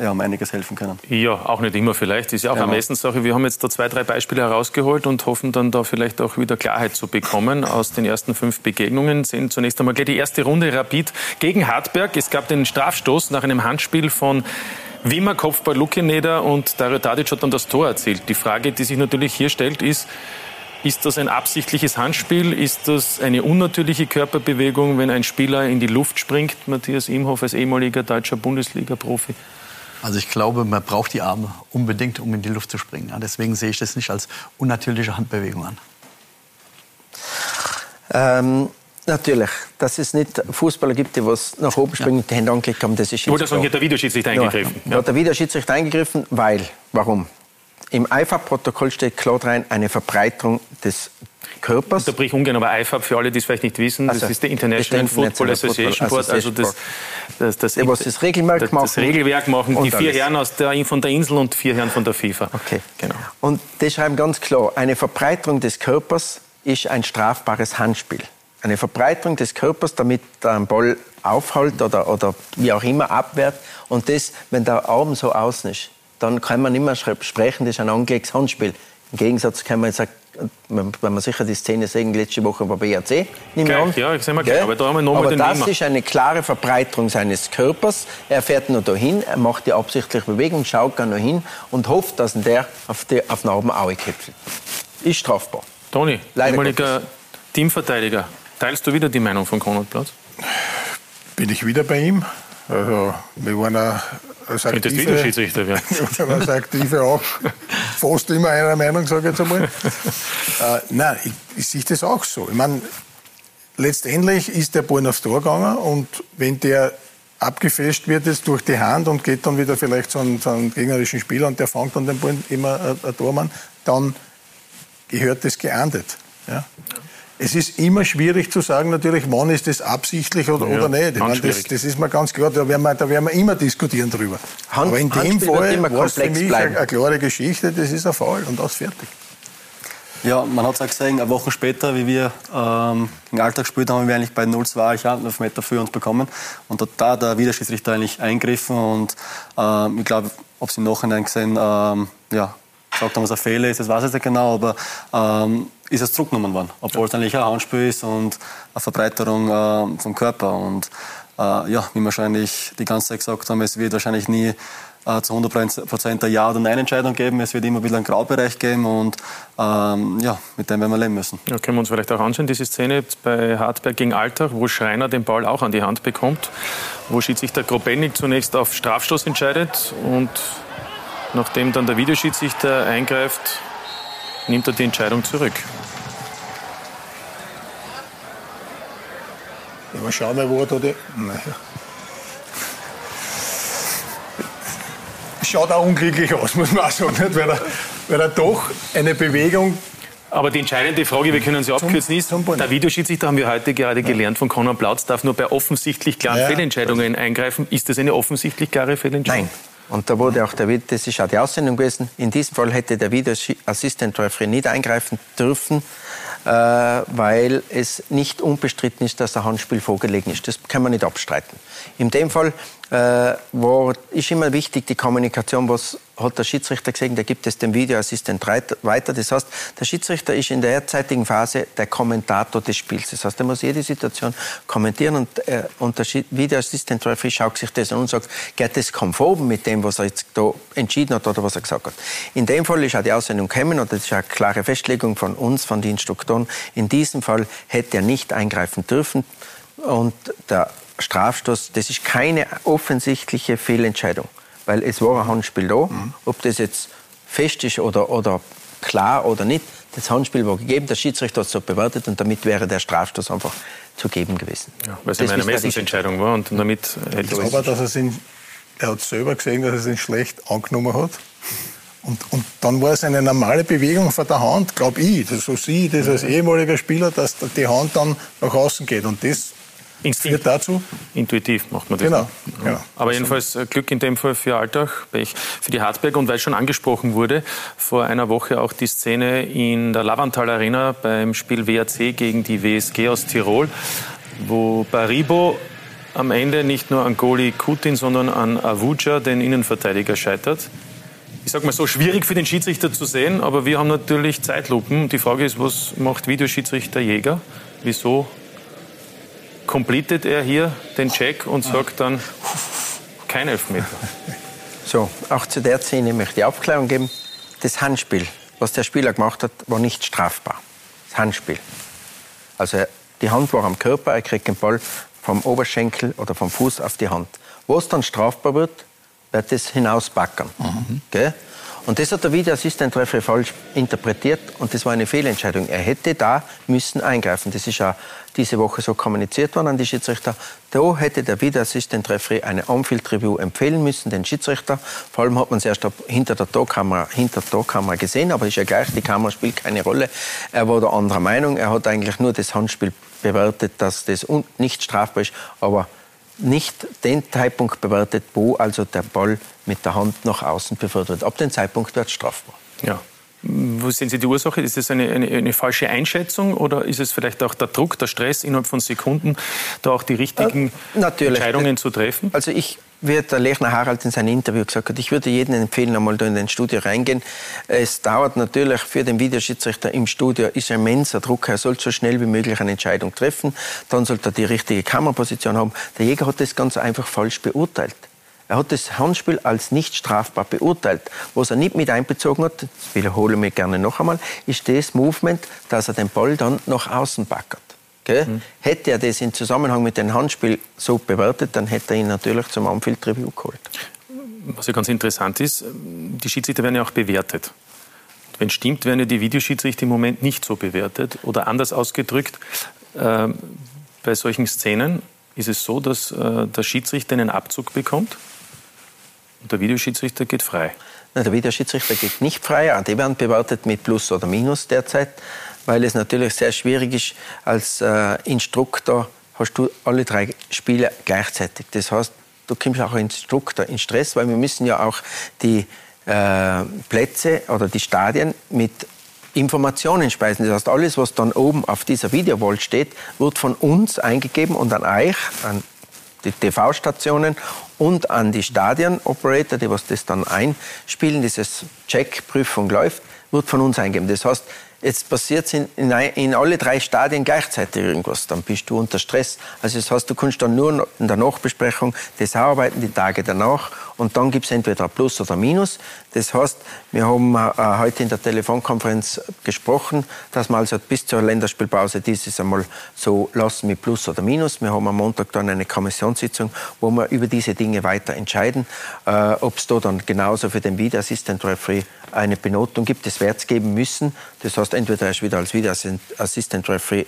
ja, um einiges helfen können. Ja, auch nicht immer vielleicht. Ist ja auch ja, eine Messenssache. Wir haben jetzt da zwei, drei Beispiele herausgeholt und hoffen dann da vielleicht auch wieder Klarheit zu bekommen aus den ersten fünf Begegnungen. Sehen zunächst einmal gleich die erste Runde Rapid gegen Hartberg. Es gab den Strafstoß nach einem Handspiel von Wimmer, Kopfball Lukineder und Dario Tadic hat dann das Tor erzielt. Die Frage, die sich natürlich hier stellt, ist, ist das ein absichtliches Handspiel? Ist das eine unnatürliche Körperbewegung, wenn ein Spieler in die Luft springt? Matthias Imhoff als ehemaliger deutscher Bundesliga-Profi. Also ich glaube, man braucht die Arme unbedingt, um in die Luft zu springen. Ja, deswegen sehe ich das nicht als unnatürliche Handbewegung an. Ähm, natürlich, dass es nicht Fußballer gibt, die was nach oben springen und die Hände angelegt haben, das ist sagen, hier hat der Videoschiedsrichter eingegriffen. Ja, ja. hat der Videoschiedsrichter eingegriffen, weil, warum? Im IFAB-Protokoll steht klar rein, eine Verbreiterung des Körpers. Da bricht ungern, aber IFAB, für alle, die es vielleicht nicht wissen, also, das ist die International Football Association Board, also das, das, das, das, das Regelwerk das, machen. Das Regelwerk machen, die vier alles. Herren aus der, von der Insel und vier Herren von der FIFA. Okay. Genau. Und die schreiben ganz klar, eine Verbreiterung des Körpers ist ein strafbares Handspiel. Eine Verbreiterung des Körpers, damit der Ball aufhält oder, oder wie auch immer abwehrt. Und das, wenn der Arm so außen ist, dann kann man nicht mehr sprechen, das ist ein angelegtes Handspiel. Im Gegensatz kann man jetzt sagen, wenn man sicher die Szene sehen, letzte Woche war BRC, nicht mehr an. Ja, ich sehe mal gleich, aber da haben wir nochmal den das Wimmer. ist eine klare Verbreiterung seines Körpers. Er fährt nur dahin, er macht die absichtliche Bewegung, schaut gar noch hin und hofft, dass der auf, die, auf den Arm köpft. Ist strafbar. Toni, ehemaliger Teamverteidiger, teilst du wieder die Meinung von Konrad Platz? Bin ich wieder bei ihm? Also, wir waren als Aktive, wieder Schiedsrichter werden. als Aktive auch fast immer einer Meinung, sage ich jetzt einmal. äh, nein, ich, ich sehe das auch so. Ich meine, letztendlich ist der Ball aufs Tor gegangen und wenn der abgefälscht wird jetzt durch die Hand und geht dann wieder vielleicht zu einem, zu einem gegnerischen Spieler und der fängt dann den Ball immer ein, ein Tormann, dann gehört das geahndet. Ja? Es ist immer schwierig zu sagen, natürlich, wann ist das absichtlich oder, ja, oder nicht. Meine, das, das, ist mir ganz klar, da werden wir, da werden wir immer diskutieren drüber. Hand, Aber in dem Fall war es für mich eine, eine klare Geschichte, das ist ein Foul und das fertig. Ja, man hat es auch gesehen, eine Woche später, wie wir ähm, gegen Alltag gespielt haben, haben wir eigentlich bei 0-2 einen Elfmeter für uns bekommen. Und da hat der Wiederschiedsrichter eigentlich eingegriffen und ähm, ich glaube, ob Sie im Nachhinein gesehen, ähm, ja, gesagt haben, was ein Fehler ist, das weiß ich nicht genau, aber ähm, ist es zurückgenommen worden, obwohl es eigentlich ein Handspiel ist und eine Verbreiterung äh, vom Körper. Und äh, ja, wie wahrscheinlich die ganze Zeit gesagt haben, es wird wahrscheinlich nie äh, zu 100 Prozent eine Ja- oder Nein-Entscheidung geben. Es wird immer bisschen einen Graubereich geben und ähm, ja, mit dem werden wir leben müssen. Ja, können wir uns vielleicht auch anschauen, diese Szene bei Hartberg gegen Alltag, wo Schreiner den Ball auch an die Hand bekommt, wo Schiedsrichter Grobelnik zunächst auf Strafstoß entscheidet und nachdem dann der Videoschiedsrichter eingreift, nimmt er die Entscheidung zurück. Ja, aber schauen wir, wo er da die. Naja. Schaut auch unglücklich aus, muss man auch sagen, nicht? Weil, er, weil er doch eine Bewegung aber die entscheidende Frage, wir können sie abkürzen, ist, der Videoschiedsrichter, haben wir heute gerade gelernt von Conor Plautz, darf nur bei offensichtlich klaren ja, Fehlentscheidungen eingreifen. Ist das eine offensichtlich klare Fehlentscheidung? Nein. Und da wurde auch der, das ist auch die Aussendung gewesen, in diesem Fall hätte der Video Assistant Referee nicht eingreifen dürfen, äh, weil es nicht unbestritten ist, dass ein Handspiel vorgelegen ist. Das kann man nicht abstreiten. In dem Fall äh, war, ist immer wichtig die Kommunikation, was hat der Schiedsrichter gesehen, der gibt es dem Videoassistent weiter. Das heißt, der Schiedsrichter ist in der derzeitigen Phase der Kommentator des Spiels. Das heißt, er muss jede Situation kommentieren und, äh, und der Videoassistent Referee schaut sich das an und sagt, geht das konform mit dem, was er jetzt da entschieden hat oder was er gesagt hat. In dem Fall ist auch die Aussendung gekommen und das ist eine klare Festlegung von uns, von den Instruktoren. In diesem Fall hätte er nicht eingreifen dürfen und der Strafstoß, das ist keine offensichtliche Fehlentscheidung, weil es war ein Handspiel da. Mhm. Ob das jetzt fest ist oder, oder klar oder nicht, das Handspiel war gegeben, der Schiedsrichter hat es so bewertet und damit wäre der Strafstoß einfach zu geben gewesen. Ja, weil es eine Ermessensentscheidung war und damit hätte es... Aber dass er, ihn, er hat selber gesehen, dass er ihn schlecht angenommen hat. Und, und dann war es eine normale Bewegung von der Hand, glaube ich, das, so sehe ich das als ehemaliger Spieler, dass die Hand dann nach außen geht. Und das Instinkt. führt dazu. Intuitiv macht man das. Genau. genau. Aber jedenfalls äh, Glück in dem Fall für Alltag, für die Hartberg. Und weil schon angesprochen wurde, vor einer Woche auch die Szene in der Lavantal Arena beim Spiel WAC gegen die WSG aus Tirol, wo Baribo am Ende nicht nur an Goli Kutin, sondern an Avuja, den Innenverteidiger, scheitert ich sage mal so, schwierig für den Schiedsrichter zu sehen, aber wir haben natürlich Zeitlupen. Die Frage ist, was macht Videoschiedsrichter Jäger? Wieso completet er hier den Check und sagt dann kein Elfmeter? So, auch zu der Szene möchte ich Aufklärung geben. Das Handspiel, was der Spieler gemacht hat, war nicht strafbar. Das Handspiel. Also die Hand war am Körper, er kriegt den Ball vom Oberschenkel oder vom Fuß auf die Hand. Wo es dann strafbar wird, wird das hinausbackern. Mhm. Gell? Und das hat der Videoassistent-Referee falsch interpretiert und das war eine Fehlentscheidung. Er hätte da müssen eingreifen. Das ist ja diese Woche so kommuniziert worden an die Schiedsrichter. Da hätte der Videoassistent-Referee eine On-Field-Review empfehlen müssen, den Schiedsrichter. Vor allem hat man es erst hinter der Torkamera, hinter der Torkamera gesehen, aber ist ja gleich, die Kamera spielt keine Rolle. Er war der anderer Meinung. Er hat eigentlich nur das Handspiel bewertet, dass das nicht strafbar ist, aber nicht den Zeitpunkt bewertet, wo also der Ball mit der Hand nach außen befördert. Ab dem Zeitpunkt wird es strafbar. Ja. Wo sehen Sie die Ursache? Ist das eine, eine, eine, falsche Einschätzung oder ist es vielleicht auch der Druck, der Stress innerhalb von Sekunden, da auch die richtigen äh, Entscheidungen zu treffen? Also ich wie der Lechner Harald in seinem Interview gesagt hat, ich würde jedem empfehlen, einmal da in den Studio reingehen. Es dauert natürlich für den Videoschiedsrichter im Studio, ist ein immenser Druck. Er soll so schnell wie möglich eine Entscheidung treffen. Dann sollte er die richtige Kameraposition haben. Der Jäger hat das ganz einfach falsch beurteilt. Er hat das Handspiel als nicht strafbar beurteilt. Was er nicht mit einbezogen hat, das wiederhole ich mir gerne noch einmal, ist das Movement, dass er den Ball dann nach außen backert. Mhm. Hätte er das in Zusammenhang mit dem Handspiel so bewertet, dann hätte er ihn natürlich zum Anfield Review geholt. Was ja ganz interessant ist, die Schiedsrichter werden ja auch bewertet. Wenn es stimmt, werden ja die Videoschiedsrichter im Moment nicht so bewertet. Oder anders ausgedrückt, äh, bei solchen Szenen ist es so, dass äh, der Schiedsrichter einen Abzug bekommt und der Videoschiedsrichter geht frei. Na, der Videoschiedsrichter geht nicht frei. Die werden bewertet mit Plus oder Minus derzeit weil es natürlich sehr schwierig ist, als äh, Instruktor hast du alle drei Spiele gleichzeitig. Das heißt, du kommst auch als Instruktor in Stress, weil wir müssen ja auch die äh, Plätze oder die Stadien mit Informationen speisen. Das heißt, alles, was dann oben auf dieser Videowall steht, wird von uns eingegeben und an euch, an die TV-Stationen und an die Stadion-Operator, die was das dann einspielen, dieses Check-Prüfung läuft, wird von uns eingegeben. Das heißt, jetzt passiert in, in, in, alle drei Stadien gleichzeitig irgendwas, dann bist du unter Stress. Also das heißt, du kannst dann nur in der Nachbesprechung das arbeiten, die Tage danach und dann gibt es entweder Plus oder Minus. Das heißt, wir haben äh, heute in der Telefonkonferenz gesprochen, dass wir also bis zur Länderspielpause dieses einmal so lassen mit Plus oder Minus. Wir haben am Montag dann eine Kommissionssitzung, wo wir über diese Dinge weiter entscheiden, äh, ob es da dann genauso für den Video Assistant Referee eine Benotung gibt. Das wird es geben müssen. Das heißt, entweder er ist wieder als Video Assistant Referee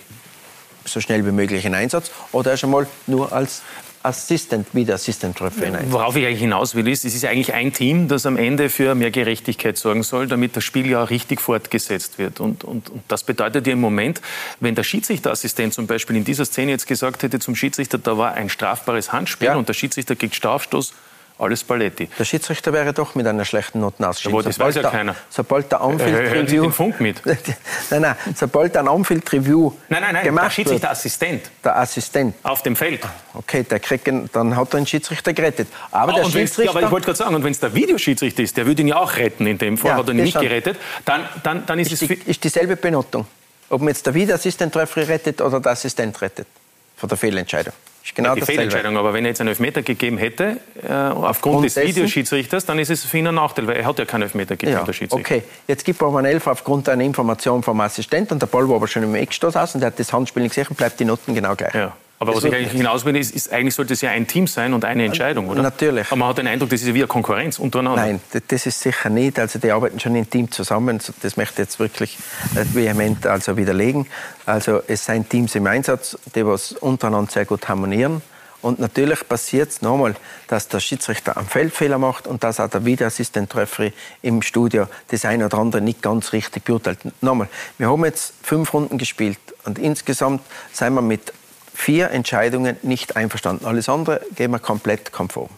so schnell wie möglich in Einsatz oder er ist einmal nur als Assistant, wieder Assistant Referee. Worauf ich eigentlich hinaus will, ist, es ist eigentlich ein Team, das am Ende für mehr Gerechtigkeit sorgen soll, damit das Spiel ja richtig fortgesetzt wird. Und, und, und das bedeutet ja im Moment, wenn der Schiedsrichterassistent zum Beispiel in dieser Szene jetzt gesagt hätte zum Schiedsrichter, da war ein strafbares Handspiel ja. und der Schiedsrichter kriegt Strafstoß, alles Paletti. Der Schiedsrichter wäre doch mit einer schlechten Noten ausgeschieden. Das weiß ja der, keiner. Sobald der Anfield Review... den Funk mit. nein, nein, sobald ein Anfield Review Nein, nein, nein, gemacht der Schiedsrichterassistent. Der Assistent. Auf dem Feld. Okay, der kriegt, dann hat er einen Schiedsrichter gerettet. Aber oh, der Schiedsrichter... Ja, aber ich wollte gerade sagen, und wenn es der Videoschiedsrichter ist, der würde ihn ja auch retten in dem Fall, ja, hat er ihn nicht gerettet, dann, dann, dann ist, ist es... Die, ist dieselbe Benotung. Ob man jetzt der Videoassistent-Referee rettet oder der Assistent rettet. Von der Fehlentscheidung. Genau ja, die Fehlentscheidung, aber wenn er jetzt einen Elfmeter gegeben hätte, äh, aufgrund, des Videoschiedsrichters, dann ist es für ihn ein Nachteil, weil er hat ja keinen Elfmeter gegeben, ja, der Schiedsrichter. Okay, jetzt gibt er aber einen Elfer aufgrund einer Information vom Assistenten und der Ball war aber schon im Eckstoß aus und er hat das Handspiel nicht gesehen und bleibt die Noten genau gleich. Ja. Aber Es was ich wird- eigentlich hinaus will, ist, ist, eigentlich sollte es ja ein Team sein und eine Entscheidung, oder? Natürlich. Aber man hat den Eindruck, das ist ja wieder Konkurrenz untereinander. Nein, das ist sicher nicht. Also die arbeiten schon im Team zusammen. Das möchte ich jetzt wirklich äh, vehement also widerlegen. Also es sind Teams im Einsatz, die was untereinander sehr gut harmonieren. Und natürlich passiert es nochmal, dass der Schiedsrichter einen Feldfehler macht und dass auch der Videoassistent-Referee im Studio das eine oder andere nicht ganz richtig beurteilt. Nochmal, wir haben jetzt fünf Runden gespielt und insgesamt sind wir mit vier Entscheidungen nicht einverstanden. Alles andere gehen wir komplett konform.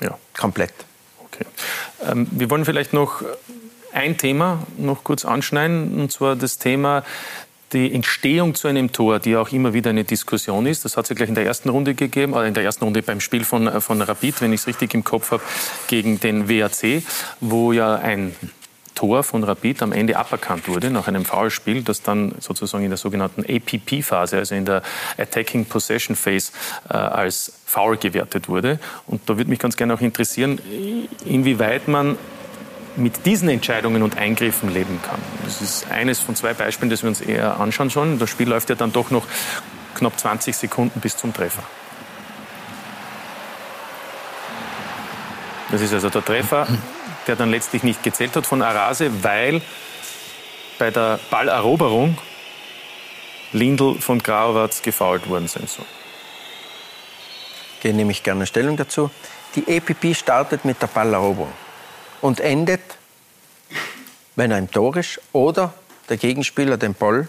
Ja. Komplett. Okay. Ähm, wir wollen vielleicht noch ein Thema noch kurz anschneiden, und zwar das Thema die Entstehung zu einem Tor, die auch immer wieder eine Diskussion ist. Das hat es ja gleich in der ersten Runde gegeben, oder in der ersten Runde beim Spiel von, äh, von Rapid, wenn ich es richtig im Kopf habe, gegen den WAC, wo ja ein Tor von Rapid am Ende aberkannt wurde nach einem Foulspiel, das dann sozusagen in der sogenannten APP-Phase, also in der Attacking Possession Phase, äh, als Foul gewertet wurde. Und da würde mich ganz gerne auch interessieren, inwieweit man mit diesen Entscheidungen und Eingriffen leben kann. Das ist eines von zwei Beispielen, das wir uns eher anschauen sollen. Das Spiel läuft ja dann doch noch knapp 20 Sekunden bis zum Treffer. Das ist also der Treffer, der dann letztlich nicht gezählt hat von Arase, weil bei der Balleroberung Lindl von Grauwatz gefault worden sein soll. Gehe nämlich gerne Stellung dazu. Die EPP startet mit der Balleroberung und endet, wenn er im Tor ist oder der Gegenspieler den Ball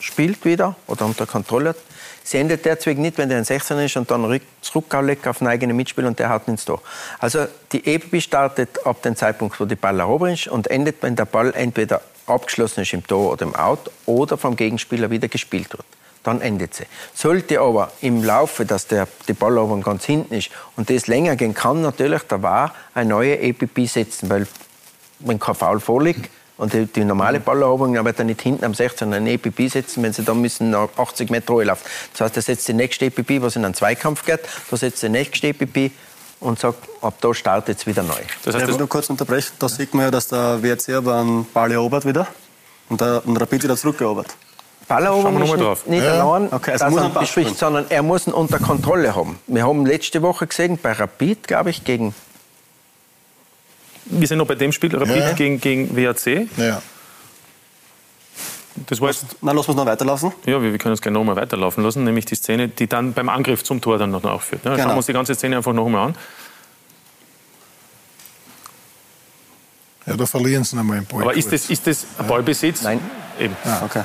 spielt wieder oder unter Kontrolle hat. Sie endet deswegen nicht, wenn der ein 16 ist und dann rück- zurücklegt auf einen eigenen Mitspieler und der haut ins Tor. Also die EPP startet ab dem Zeitpunkt, wo die Balleroberung ist und endet, wenn der Ball entweder abgeschlossen ist im Tor oder im Out oder vom Gegenspieler wieder gespielt wird. Dann endet sie. Sollte aber im Laufe, dass der, die Balleroberung ganz hinten ist und das länger gehen kann, natürlich der war eine neue EPP setzen, weil wenn kein Foul vorliegt und die, die normale Balleroberung, dann wird er nicht hinten am 16 eine EPP setzen, wenn sie dann müssen nach 80 Meter laufen. Das heißt, er setzt die nächste EPP, was in einen Zweikampf geht, da setzt die nächste EPP und sagt, ab da startet es wieder neu. Das heißt, ich will nur kurz unterbrechen. Da sieht man ja, dass der WRC aber einen Ball erobert wieder und der und Rapid wieder zurückerobert. Balleroberung Schauen wir ist drauf. nicht Ja, allein, Okay, also dass muss er ein Pass bespricht, sondern er muss ihn unter Kontrolle haben. Wir haben letzte Woche gesehen, bei Rapid, glaube ich, gegen Wir sind noch bei dem Spiel, Rapid Ja. gegen, gegen WAC. Ja. Das war jetzt, Na, lassen wir es noch weiterlaufen. ja, wir, wir können es gerne noch mal weiterlaufen lassen, nämlich die Szene, die dann beim Angriff zum Tor dann noch aufführt. Ja, Schauen Genau. wir uns die ganze Szene einfach noch mal an. Ja, da verlieren sie einmal einen Ball. Aber ist das, ist das ein Ballbesitz? Nein. Eben. Okay.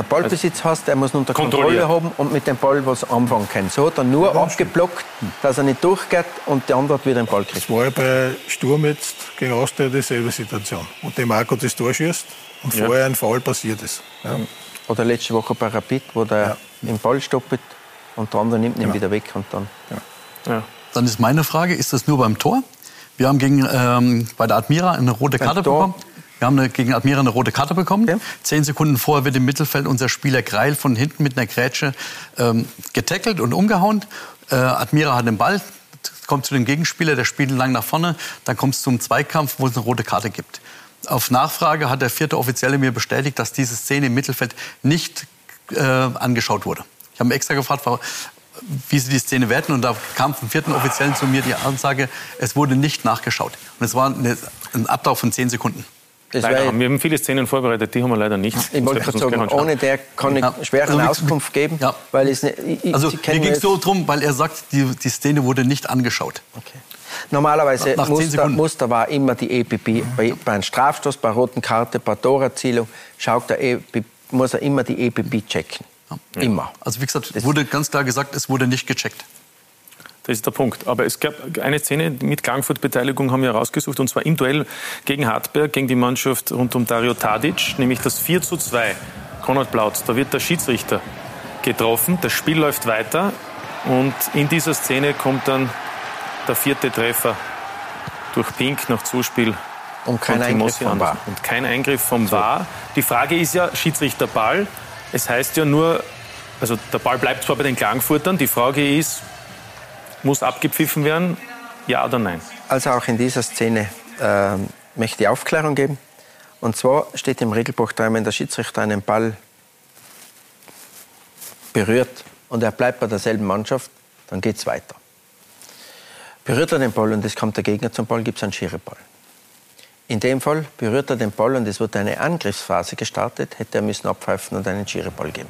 Der Ballbesitz heißt, er muss ihn unter. Kontrolle haben und mit dem Ball was anfangen können. So hat er nur abgeblockt, dass er nicht durchgeht und der andere hat wieder den Ball kriegt. Das war ja bei Sturm jetzt gegen Austria dieselbe Situation. Und der Marco das Tor schießt und Ja. vorher ein Foul passiert ist. Ja. Oder letzte Woche bei Rapid, wo der den Ball stoppt und der andere nimmt ihn Genau. wieder weg und dann. Ja. Dann ist meine Frage, ist das nur beim Tor? Wir haben gegen, ähm, bei der Admira eine rote Karte bekommen. Wir haben eine, gegen Admira eine rote Karte bekommen. Zehn Sekunden vorher wird im Mittelfeld unser Spieler Greil von hinten mit einer Grätsche ähm, getackelt und umgehauen. Äh, Admira hat den Ball, kommt zu dem Gegenspieler, der spielt lang nach vorne. Dann kommt es zum Zweikampf, wo es eine rote Karte gibt. Auf Nachfrage hat der vierte Offizielle mir bestätigt, dass diese Szene im Mittelfeld nicht äh, angeschaut wurde. Ich habe extra gefragt, wie sie die Szene werten. Und da kam vom vierten Offiziellen zu mir die Ansage, es wurde nicht nachgeschaut. Und es war ein Ablauf von zehn Sekunden. Das Leider haben wir haben viele Szenen vorbereitet, die haben wir leider nicht. Ich wollte Das gerade sagen, ohne der kann ich Ja. schwer eine Also Auskunft geben, weil es nicht, ich, ich, Also mir ging es so drum, weil er sagt, die, die Szene wurde nicht angeschaut. Normalerweise Nach zehn Muster. Muster war immer die EPP. Bei, bei einem Strafstoß, bei einer roten Karte, bei Torerzielung schaut der EPP, muss er immer die EPP checken. Immer. Also wie gesagt, es wurde ganz klar gesagt, es wurde nicht gecheckt. Das ist der Punkt. Aber es gab eine Szene mit Klangfurt-Beteiligung, haben wir herausgesucht, und zwar im Duell gegen Hartberg, gegen die Mannschaft rund um Dario Tadic, nämlich das 4 zu 2. Konrad Blaut, da wird der Schiedsrichter getroffen, das Spiel läuft weiter und in dieser Szene kommt dann der vierte Treffer durch Pink nach Zuspiel. Und kein Eingriff vom. VAR. Und kein Eingriff vom VAR. Die Frage ist ja, Schiedsrichter Ball, es heißt ja nur, also der Ball bleibt zwar bei den Klangfurtern, die Frage ist, muss abgepfiffen werden, ja oder nein? Also auch in dieser Szene ähm, möchte ich Aufklärung geben. Und zwar steht im Regelbuch drin, wenn der Schiedsrichter einen Ball berührt und er bleibt bei derselben Mannschaft, dann geht es weiter. Berührt er den Ball und es kommt der Gegner zum Ball, gibt es einen Schiereball. In dem Fall berührt er den Ball und es wird eine Angriffsphase gestartet, hätte er müssen abpfeifen und einen Schiereball geben.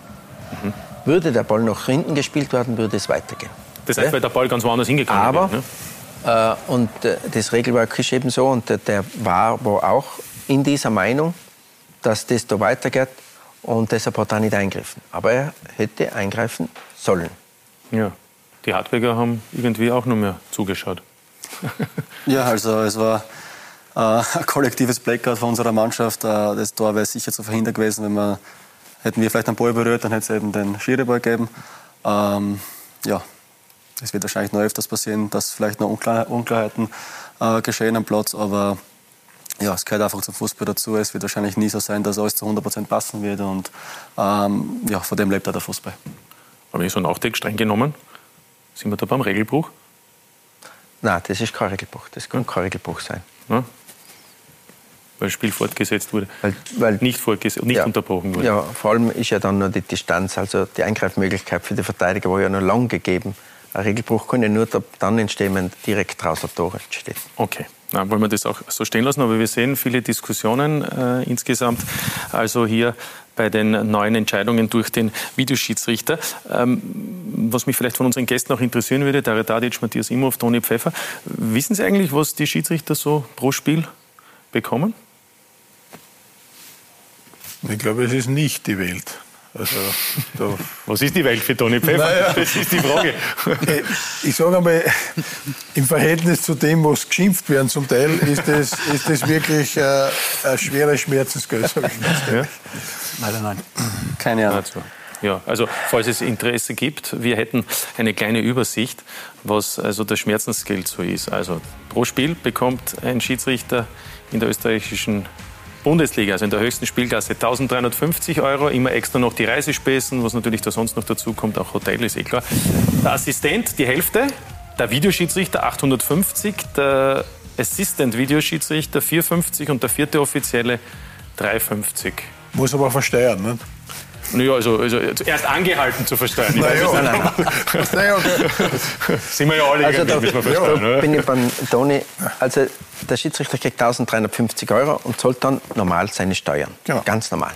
Mhm. Würde der Ball nach hinten gespielt werden, würde es weitergehen. Das heißt, ja? weil der Ball ganz woanders hingegangen Aber, wird. Ne? Äh, und äh, das Regelwerk ist eben so und der, der war, war auch in dieser Meinung, dass das da weitergeht und deshalb hat er nicht eingegriffen. Aber er hätte eingreifen sollen. Ja, die Hartberger haben irgendwie auch nur mehr zugeschaut. ja, also es war äh, ein kollektives Blackout von unserer Mannschaft. Äh, das Tor wäre sicher zu verhindern gewesen, wenn wir hätten wir vielleicht einen Ball berührt, dann hätte es eben den Schiereball gegeben. Ähm, ja, es wird wahrscheinlich noch öfters passieren, dass vielleicht noch Unklarheiten äh, geschehen am Platz, aber ja, es gehört einfach zum Fußball dazu. Es wird wahrscheinlich nie so sein, dass alles zu 100% passen wird und ähm, ja, von dem lebt auch der Fußball. Aber wenn ich so nachdenke, streng genommen, sind wir da beim Regelbruch? Nein, das ist kein Regelbruch. Das kann kein Regelbruch sein. Ja? Weil das Spiel fortgesetzt wurde, weil, weil nicht, fortgesetzt, nicht ja, unterbrochen wurde. Ja, vor allem ist ja dann nur die Distanz, also die Eingreifmöglichkeit für die Verteidiger war ja noch lang gegeben. Ein Regelbruch kann ja nur dann entstehen, wenn direkt draußen Tor entsteht. Okay. Na, wollen wir das auch so stehen lassen, aber wir sehen viele Diskussionen äh, insgesamt. Also hier bei den neuen Entscheidungen durch den Videoschiedsrichter. Ähm, was mich vielleicht von unseren Gästen auch interessieren würde, Dario Tadic, Matthias Imhoff, Toni Pfeffer. Wissen Sie eigentlich, was die Schiedsrichter so pro Spiel bekommen? Ich glaube, es ist nicht die Welt. Also, Was ist die Welt für Toni Pfeffer? Naja, das ist die Frage. Ich sage einmal, im Verhältnis zu dem, was geschimpft werden zum Teil, ist das, ist das wirklich äh, ein schwerer Schmerzensgeld, ja? Leider nein. Keine Ahnung. Also, ja, also falls es Interesse gibt, wir hätten eine kleine Übersicht, was also das Schmerzensgeld so ist. Also pro Spiel bekommt ein Schiedsrichter in der österreichischen Bundesliga, also in der höchsten Spielklasse 1350 Euro, immer extra noch die Reisespesen, was natürlich da sonst noch dazu kommt, auch Hotel ist eh klar. Der Assistent die Hälfte, der Videoschiedsrichter 850, der Assistant Videoschiedsrichter 450 und der vierte Offizielle 350. Muss aber versteuern, ne? Naja, also, also erst angehalten zu versteuern. Naja, nein, nein. okay. Sind wir ja alle also irgendwie, da, müssen wir versteuern. Da bin ich beim Toni. Also der Schiedsrichter kriegt 1350 Euro und zahlt dann normal seine Steuern. Genau. Ganz normal.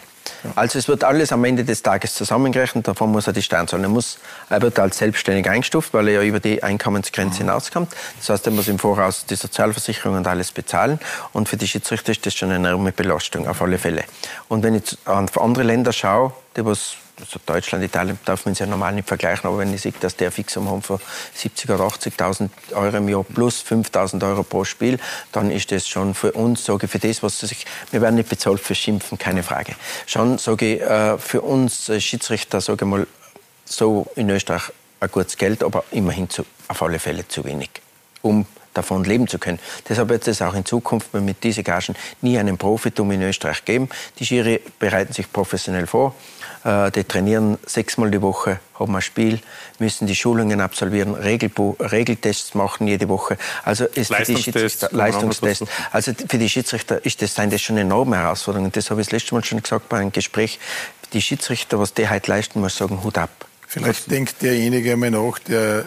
Also es wird alles am Ende des Tages zusammengerechnet, davon muss er die Steuern zahlen. Er, muss, er wird als selbstständig eingestuft, weil er ja über die Einkommensgrenze mhm. hinauskommt. Das heißt, er muss im Voraus die Sozialversicherung und alles bezahlen. Und für die Schiedsrichter ist das schon eine enorme Belastung, auf alle Fälle. Und wenn ich auf andere Länder schaue, die was also Deutschland, Italien darf man es ja normal nicht vergleichen, aber wenn ich sehe, dass der Fixum haben von 70.000 oder 80.000 Euro im Jahr plus 5.000 Euro pro Spiel, dann ist das schon für uns, sage ich, für das, was sich, wir werden nicht bezahlt für Schimpfen, keine Frage. Schon, sage ich, äh, für uns Schiedsrichter, sage ich mal, so in Österreich ein gutes Geld, aber immerhin zu, auf alle Fälle zu wenig, um davon leben zu können. Deshalb wird es auch in Zukunft mit diesen Gagen nie einen Profitum in Österreich geben. Die Schiri bereiten sich professionell vor. Äh, die trainieren sechsmal die Woche, haben ein Spiel, müssen die Schulungen absolvieren, Regeltests machen jede Woche. Also ist für die Schiedsrichter, Leistungstest. Also für die Schiedsrichter ist das, sind das schon enorme Herausforderungen. Das habe ich das letzte Mal schon gesagt bei einem Gespräch. Die Schiedsrichter, was die heute leisten, muss sagen, Hut ab. Vielleicht denkt derjenige einmal nach, der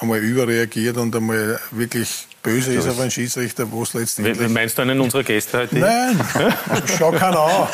einmal überreagiert und einmal wirklich böse ist auf einen Schiedsrichter, wo es letztendlich... Wie, meinst du einen unserer Gäste heute? Nein, schau keinen an.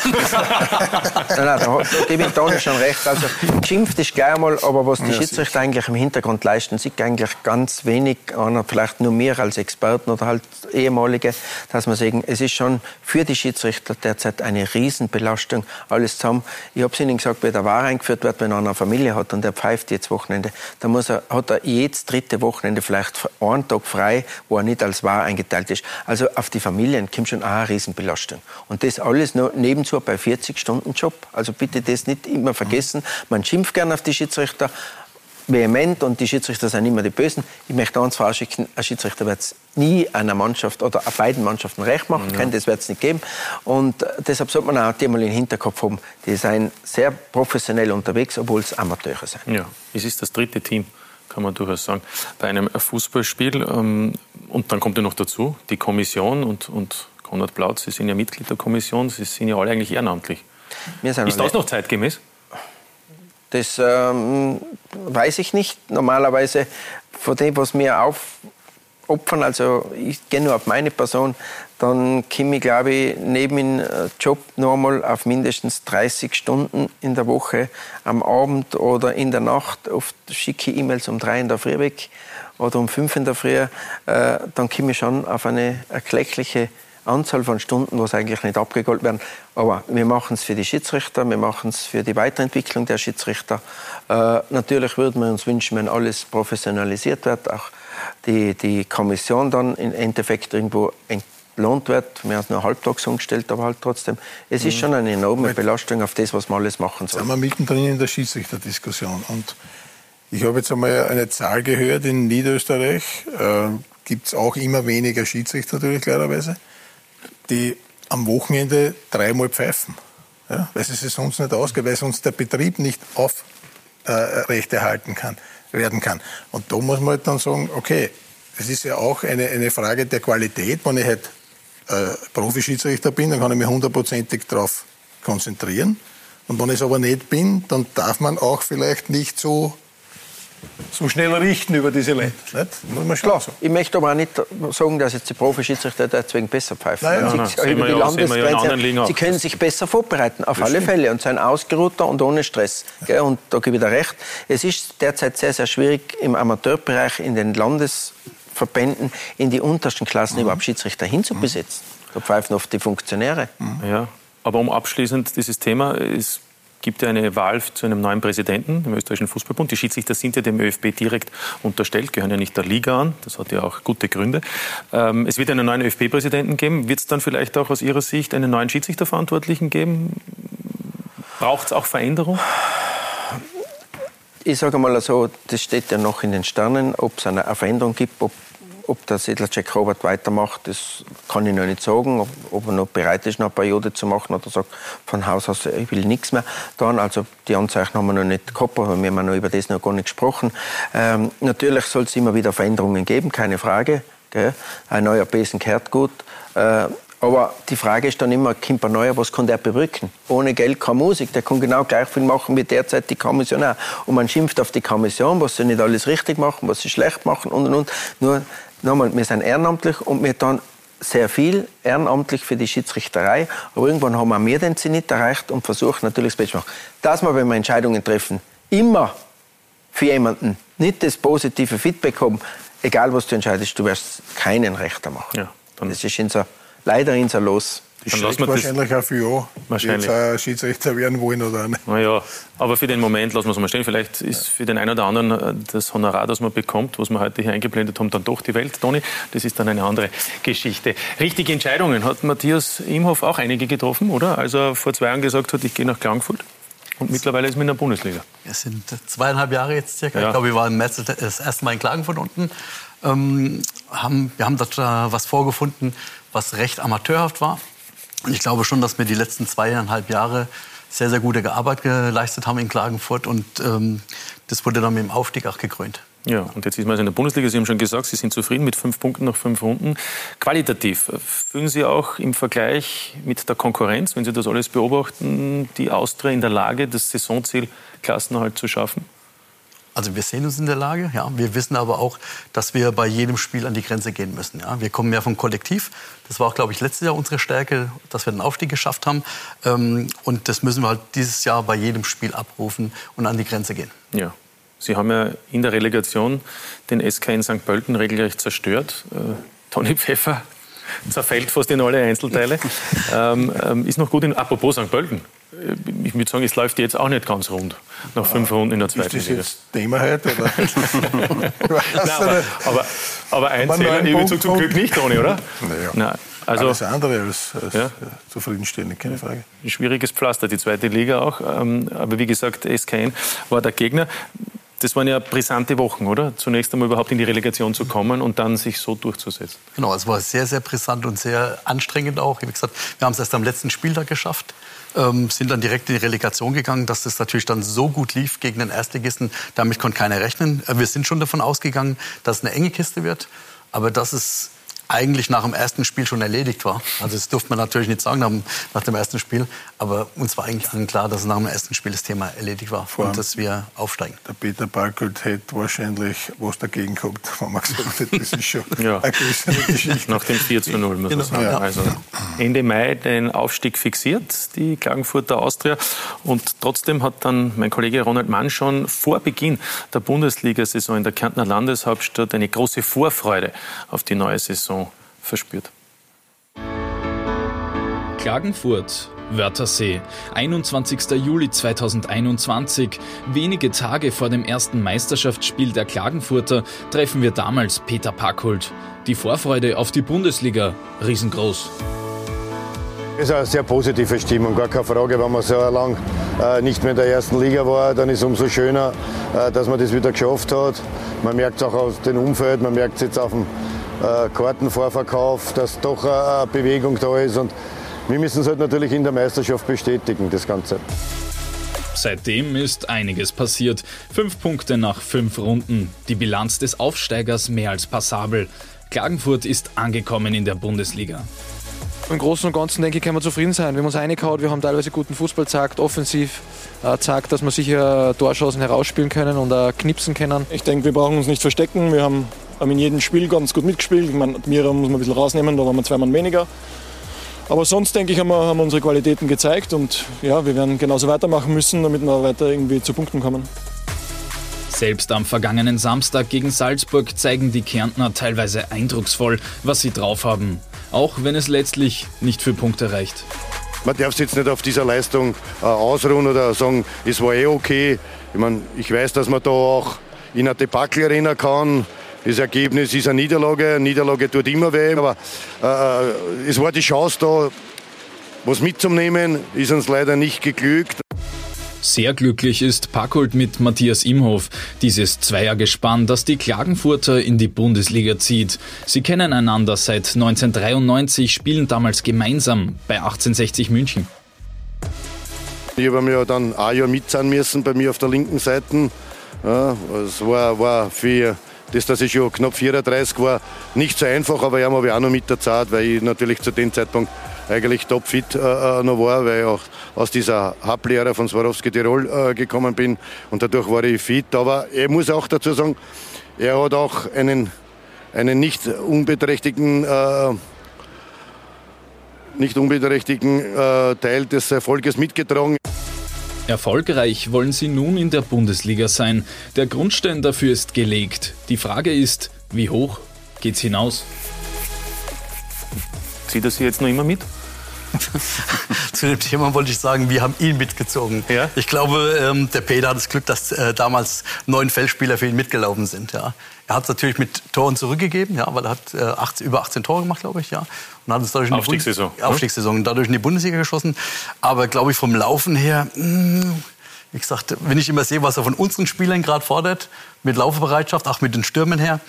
nein, nein, da, da gebe ich Toni schon recht. Also geschimpft ist gleich einmal, aber was die ja, Schiedsrichter eigentlich im Hintergrund leisten, sieht eigentlich ganz wenig an, vielleicht nur mehr als Experten oder halt ehemalige, dass man sagen, es ist schon für die Schiedsrichter derzeit eine Riesenbelastung, alles zusammen. Ich habe es Ihnen gesagt, wenn der Wahr eingeführt wird, wenn einer eine Familie hat und der pfeift jetzt Wochenende, dann muss er, hat er jedes dritte Wochenende vielleicht einen Tag frei, wo er nicht als wahr eingeteilt ist. Also auf die Familien kommt schon auch eine Riesenbelastung. Und das alles noch nebenzu bei 40 Stunden Job. Also bitte das nicht immer vergessen. Man schimpft gerne auf die Schiedsrichter, vehement und die Schiedsrichter sind immer die Bösen. Ich möchte eins vorausschicken, ein Schiedsrichter wird es nie einer Mannschaft oder beiden Mannschaften recht machen können, das wird es nicht geben. Und deshalb sollte man auch die mal im Hinterkopf haben, die sind sehr professionell unterwegs, obwohl es Amateure sind. Ja, es ist das dritte Team kann man durchaus sagen, bei einem Fußballspiel. Ähm, und dann kommt ja noch dazu, die Kommission und, und Konrad Blaut, Sie sind ja Mitglied der Kommission, Sie sind ja alle eigentlich ehrenamtlich. ist das noch zeitgemäß? Das ähm, weiß ich nicht. Normalerweise von dem, was mir aufopfern, also ich gehe nur auf meine Person, dann komme ich, glaube ich, neben dem äh, Job nochmal auf mindestens 30 Stunden in der Woche am Abend oder in der Nacht. Oft schicke ich E-Mails um drei in der Früh weg oder um fünf in der Früh. Äh, dann komme ich schon auf eine erkleckliche Anzahl von Stunden, was eigentlich nicht abgegolten werden. Aber wir machen es für die Schiedsrichter, wir machen es für die Weiterentwicklung der Schiedsrichter. Äh, natürlich würden wir uns wünschen, wenn alles professionalisiert wird, auch die, die Kommission dann im Endeffekt irgendwo entlohnt wird. Wir haben es nur halbtags umgestellt, aber halt trotzdem. Es ist mhm. schon eine enorme Belastung auf das, was wir alles machen sollen. Sind wir mittendrin in der Schiedsrichterdiskussion. Und ich habe jetzt einmal eine Zahl gehört, in Niederösterreich äh, gibt es auch immer weniger Schiedsrichter natürlich klarerweise die am Wochenende dreimal pfeifen. Ja, weil es sonst nicht ausgeht, weil sonst der Betrieb nicht aufrechterhalten äh, kann, werden kann. Und da muss man halt dann sagen, okay, es ist ja auch eine, eine Frage der Qualität. Wenn ich halt äh, Profischiedsrichter bin, dann kann ich mich hundertprozentig darauf konzentrieren. Und wenn ich es aber nicht bin, dann darf man auch vielleicht nicht so so schnell richten über diese Länder. Nicht? Muss man Klar. Ich möchte aber auch nicht sagen, dass jetzt die Profischiedsrichter deswegen besser pfeifen. Nein, sie, nein, sie, über die ja, Landesgrenze, sie können sich besser vorbereiten, auf alle Fälle, und sein ausgeruhter und ohne Stress. Ja. Und da gebe ich dir recht. Es ist derzeit sehr, sehr schwierig im Amateurbereich, in den Landesverbänden, in die untersten Klassen mhm. überhaupt Schiedsrichter hinzubesetzen. Da pfeifen oft die Funktionäre. Mhm. Ja, aber um abschließend dieses Thema, ist gibt ja eine Wahl zu einem neuen Präsidenten im österreichischen Fußballbund. Die Schiedsrichter sind ja dem ÖFB direkt unterstellt, gehören ja nicht der Liga an. Das hat ja auch gute Gründe. Ähm, es wird einen neuen ÖFB-Präsidenten geben. Wird es dann vielleicht auch aus Ihrer Sicht einen neuen Schiedsrichterverantwortlichen geben? Braucht es auch Veränderung? Ich sage mal so, das steht ja noch in den Sternen, ob es eine Veränderung gibt, ob ob der Sedlacek Robert weitermacht, das kann ich noch nicht sagen. Ob, ob, er noch bereit ist, noch eine Periode zu machen oder sagt von Haus aus, ich will nichts mehr tun. Also die Anzeichen haben wir noch nicht gehabt, aber wir haben noch über das noch gar nicht gesprochen. Ähm, natürlich soll es immer wieder Veränderungen geben, keine Frage. Gell? Ein neuer Besen kehrt gut. Äh, aber die Frage ist dann immer, Kimper Neuer, was kann der bebrücken? Ohne Geld keine Musik. Der kann genau gleich viel machen wie derzeit die Kommission auch. Und man schimpft auf die Kommission, was sie nicht alles richtig machen, was sie schlecht machen und und und. Nur nochmal, wir sind ehrenamtlich und wir tun sehr viel ehrenamtlich für die Schiedsrichterei. Aber irgendwann haben wir den Zenit erreicht und versuchen natürlich das Beste zu machen. Dass wir, wenn wir Entscheidungen treffen, immer für jemanden nicht das positive Feedback haben, egal was du entscheidest, du wirst keinen Rechter machen. Ja, das ist unser, leider unser Los. Das schlägt wahrscheinlich auch für ja, wahrscheinlich. jetzt Schiedsrichter werden wollen oder nicht. Naja, aber für den Moment lassen wir es mal stehen. Vielleicht ist für den einen oder anderen äh, das Honorar, das man bekommt, was wir heute hier eingeblendet haben, dann doch die Welt, Toni. Das ist dann eine andere Geschichte. Richtige Entscheidungen hat Matthias Imhoff auch einige getroffen, oder? Als er vor zwei Jahren gesagt hat, ich gehe nach Klagenfurt. Und mittlerweile ist man in der Bundesliga. Es sind zweieinhalb Jahre jetzt circa. Ja. Ich glaube, wir waren im März das erste Mal in Klagenfurt unten. Ähm, haben, wir haben dort äh, was vorgefunden, was recht amateurhaft war. Ich glaube schon, dass wir die letzten zweieinhalb Jahre sehr, sehr gute Arbeit geleistet haben in Klagenfurt. Und ähm, das wurde dann mit dem Aufstieg auch gekrönt. Ja, und jetzt ist man also in der Bundesliga. Sie haben schon gesagt, Sie sind zufrieden mit fünf Punkten nach fünf Runden. Qualitativ, fühlen Sie auch im Vergleich mit der Konkurrenz, wenn Sie das alles beobachten, die Austria in der Lage, das Saisonziel Klassenerhalt zu schaffen? Also wir sehen uns in der Lage, ja. Wir wissen aber auch, dass wir bei jedem Spiel an die Grenze gehen müssen. Ja. Wir kommen ja vom Kollektiv. Das war auch, glaube ich, letztes Jahr unsere Stärke, dass wir den Aufstieg geschafft haben. Ähm, und das müssen wir halt dieses Jahr bei jedem Spiel abrufen und an die Grenze gehen. Ja. Sie haben ja in der Relegation den SK in St. Pölten regelrecht zerstört. Äh, Toni Pfeffer zerfällt fast in alle Einzelteile. ähm, ähm, ist noch gut in, apropos St. Pölten. Ich würde sagen, es läuft jetzt auch nicht ganz rund nach fünf Runden in der zweiten Liga. Ist das jetzt Thema heute? Oder? Nein, aber, aber, aber ein Zähler, ich will zum Glück nicht, Toni, oder? Naja. Nein. Also, Alles andere als, als ja. zufriedenstellend, keine Frage. Ein schwieriges Pflaster, die zweite Liga auch. Ähm, aber wie gesagt, SKN war der Gegner. Das waren ja brisante Wochen, oder? Zunächst einmal überhaupt in die Relegation zu kommen und dann sich so durchzusetzen. Genau, es war sehr, sehr brisant und sehr anstrengend auch. Wie gesagt, wir haben es erst am letzten Spieltag geschafft. Ähm, sind dann direkt in die Relegation gegangen, dass das natürlich dann so gut lief gegen den Erstligisten. Damit konnte keiner rechnen. Äh, wir sind schon davon ausgegangen, dass es eine enge Kiste wird. Aber dass es eigentlich nach dem ersten Spiel schon erledigt war. Also das durfte man natürlich nicht sagen nach dem, nach dem ersten Spiel, aber uns war eigentlich allen klar, dass nach dem ersten Spiel das Thema erledigt war Vor und allem dass wir aufsteigen. Der Peter Balkelt hätte wahrscheinlich was dagegen gehabt, wenn man gesagt hätte, das ist schon Ja. eine größere Geschichte. Nach dem 4 zu 0, muss Genau, man sagen. ja. Also Ende Mai den Aufstieg fixiert, die Klagenfurter Austria. Und trotzdem hat dann mein Kollege Ronald Mann schon vor Beginn der Bundesliga-Saison in der Kärntner Landeshauptstadt eine große Vorfreude auf die neue Saison verspürt. Klagenfurt, Wörthersee, 21. Juli 2021. Wenige Tage vor dem ersten Meisterschaftsspiel der Klagenfurter treffen wir damals Peter Packhult. Die Vorfreude auf die Bundesliga riesengroß. Es ist eine sehr positive Stimmung, gar keine Frage. Wenn man so lange äh, nicht mehr in der ersten Liga war, dann ist es umso schöner, äh, dass man das wieder geschafft hat. Man merkt es auch aus dem Umfeld, man merkt es jetzt auf dem äh, Kartenvorverkauf, dass doch eine Bewegung da ist. Und wir müssen es halt natürlich in der Meisterschaft bestätigen, das Ganze. Seitdem ist einiges passiert. Fünf Punkte nach fünf Runden. Die Bilanz des Aufsteigers mehr als passabel. Klagenfurt ist angekommen in der Bundesliga. Im Großen und Ganzen, denke ich, können wir zufrieden sein. Wir haben uns reingehauen, wir haben teilweise guten Fußball gezeigt, offensiv äh, gezeigt, dass wir sicher Torschancen herausspielen können und äh, knipsen können. Ich denke, wir brauchen uns nicht verstecken. Wir haben, haben in jedem Spiel ganz gut mitgespielt. Ich meine, Admira muss man ein bisschen rausnehmen, da waren wir zwei Mann weniger. Aber sonst, denke ich, haben wir, haben wir unsere Qualitäten gezeigt und ja, wir werden genauso weitermachen müssen, damit wir weiter irgendwie zu Punkten kommen. Selbst am vergangenen Samstag gegen Salzburg zeigen die Kärntner teilweise eindrucksvoll, was sie drauf haben. Auch wenn es letztlich nicht für Punkte reicht. Man darf sich jetzt nicht auf dieser Leistung äh, ausruhen oder sagen, es war eh okay. Ich, mein, ich weiß, dass man da auch in eine Debakel erinnern kann. Das Ergebnis ist eine Niederlage. Eine Niederlage tut immer weh. Aber äh, es war die Chance da, was mitzunehmen. Ist uns leider nicht geglückt. Sehr glücklich ist Packold mit Matthias Imhof, dieses Zweiergespann, das die Klagenfurter in die Bundesliga zieht. Sie kennen einander seit 1993, spielen damals gemeinsam bei 1860 München. Ich habe mir dann ein Jahr mitzahlen müssen bei mir auf der linken Seite. Ja, es war, war für das, dass ich schon knapp 34 war, nicht so einfach, aber ja, habe ich auch noch mit der Zeit, weil ich natürlich zu dem Zeitpunkt eigentlich topfit äh, noch war, weil ich auch aus dieser Hablehre von Swarovski Tirol äh, gekommen bin und dadurch war ich fit. Aber ich muss auch dazu sagen, er hat auch einen, einen nicht unbeträchtigen, äh, nicht unbeträchtigen äh, Teil des Erfolges mitgetragen. Erfolgreich wollen sie nun in der Bundesliga sein. Der Grundstein dafür ist gelegt. Die Frage ist, wie hoch geht's hinaus? Zieht er sie jetzt noch immer mit? Zu dem Thema wollte ich sagen, wir haben ihn mitgezogen. Ja? Ich glaube, ähm, der Peter hat das Glück, dass äh, damals neun Feldspieler für ihn mitgelaufen sind. Ja. Er hat es natürlich mit Toren zurückgegeben, ja, weil er hat äh, 18, über 18 Tore gemacht, glaube ich. Ja. Und hat uns dadurch in die Aufstiegssaison, Bundes- Aufstiegssaison. Und dadurch in die Bundesliga geschossen. Aber glaube ich, vom Laufen her, mh, wie gesagt, wenn ich immer sehe, was er von unseren Spielern gerade fordert, mit Laufbereitschaft, auch mit den Stürmen her,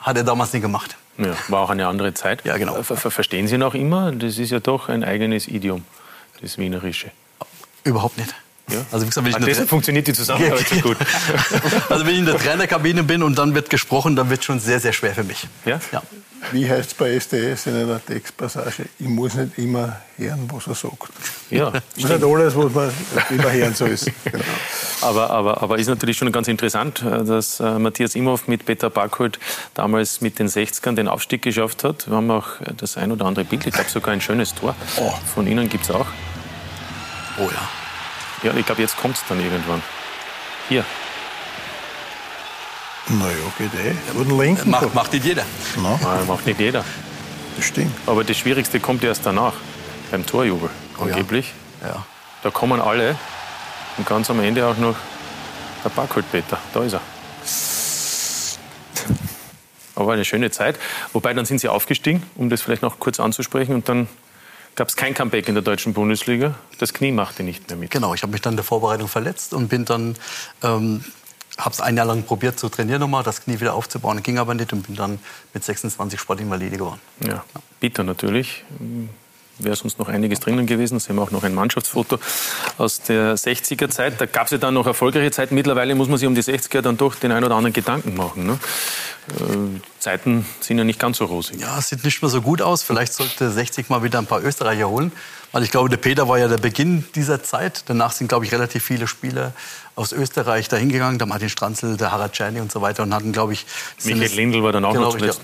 hat er damals nicht gemacht. Ja, war auch eine andere Zeit. Ja, genau. Ver ver verstehen Sie noch immer? Das ist ja doch ein eigenes Idiom, das Wienerische. Überhaupt nicht. Ja? Also wie gesagt, wenn ich in der deshalb Tra- funktioniert die Zusammenarbeit so gut. Also wenn ich in der Trainerkabine bin und dann wird gesprochen, dann wird schon sehr, sehr schwer für mich. Ja? ja. Wie heißt es bei SDS in einer Textpassage? Ich muss nicht immer hören, was er sagt. Ja, Das ist nicht alles, was man immer hören soll. Genau. Aber, aber, aber ist natürlich schon ganz interessant, äh, dass äh, Matthias Imhoff mit Peter Backholt damals mit den 60ern den Aufstieg geschafft hat. Wir haben auch äh, das ein oder andere Bild, ich glaube sogar ein schönes Tor. Von Ihnen gibt es auch. Oh ja. Ja, ich glaube, jetzt kommt es dann irgendwann. Hier. Naja, geht eh. Er einen Linken Macht, nicht jeder. No, Nein, macht nicht jeder. das stimmt. Aber das Schwierigste kommt erst danach, beim Torjubel, Oh ja. angeblich. Ja. Da kommen alle und ganz am Ende auch noch der Backholt Peter. Da ist er. Aber eine schöne Zeit. Wobei, dann sind sie aufgestiegen, um das vielleicht noch kurz anzusprechen. Und dann gab es kein Comeback in der deutschen Bundesliga. Das Knie machte nicht mehr mit. Genau, ich habe mich dann in der Vorbereitung verletzt und bin dann, ähm, habe es ein Jahr lang probiert zu trainieren nochmal, das Knie wieder aufzubauen. Ging aber nicht und bin dann mit 26 Sportinvalide geworden. Ja, bitter natürlich. Wäre sonst noch einiges drinnen gewesen. Sie haben auch noch ein Mannschaftsfoto aus der 60er Zeit. Da gab es ja dann noch erfolgreiche Zeiten. Mittlerweile muss man sich um die 60er dann doch den ein oder anderen Gedanken machen. Ne? äh, Zeiten sind ja nicht ganz so rosig. Ja, sieht nicht mehr so gut aus. Vielleicht sollte 60 mal wieder ein paar Österreicher holen. Weil ich glaube, der Peter war ja der Beginn dieser Zeit. Danach sind, glaube ich, relativ viele Spieler aus Österreich dahin gegangen. Der Martin Stranzl, der Harald Czerny und so weiter. Und hatten, glaube ich... Michael Lindl war dann auch genau, noch zuletzt.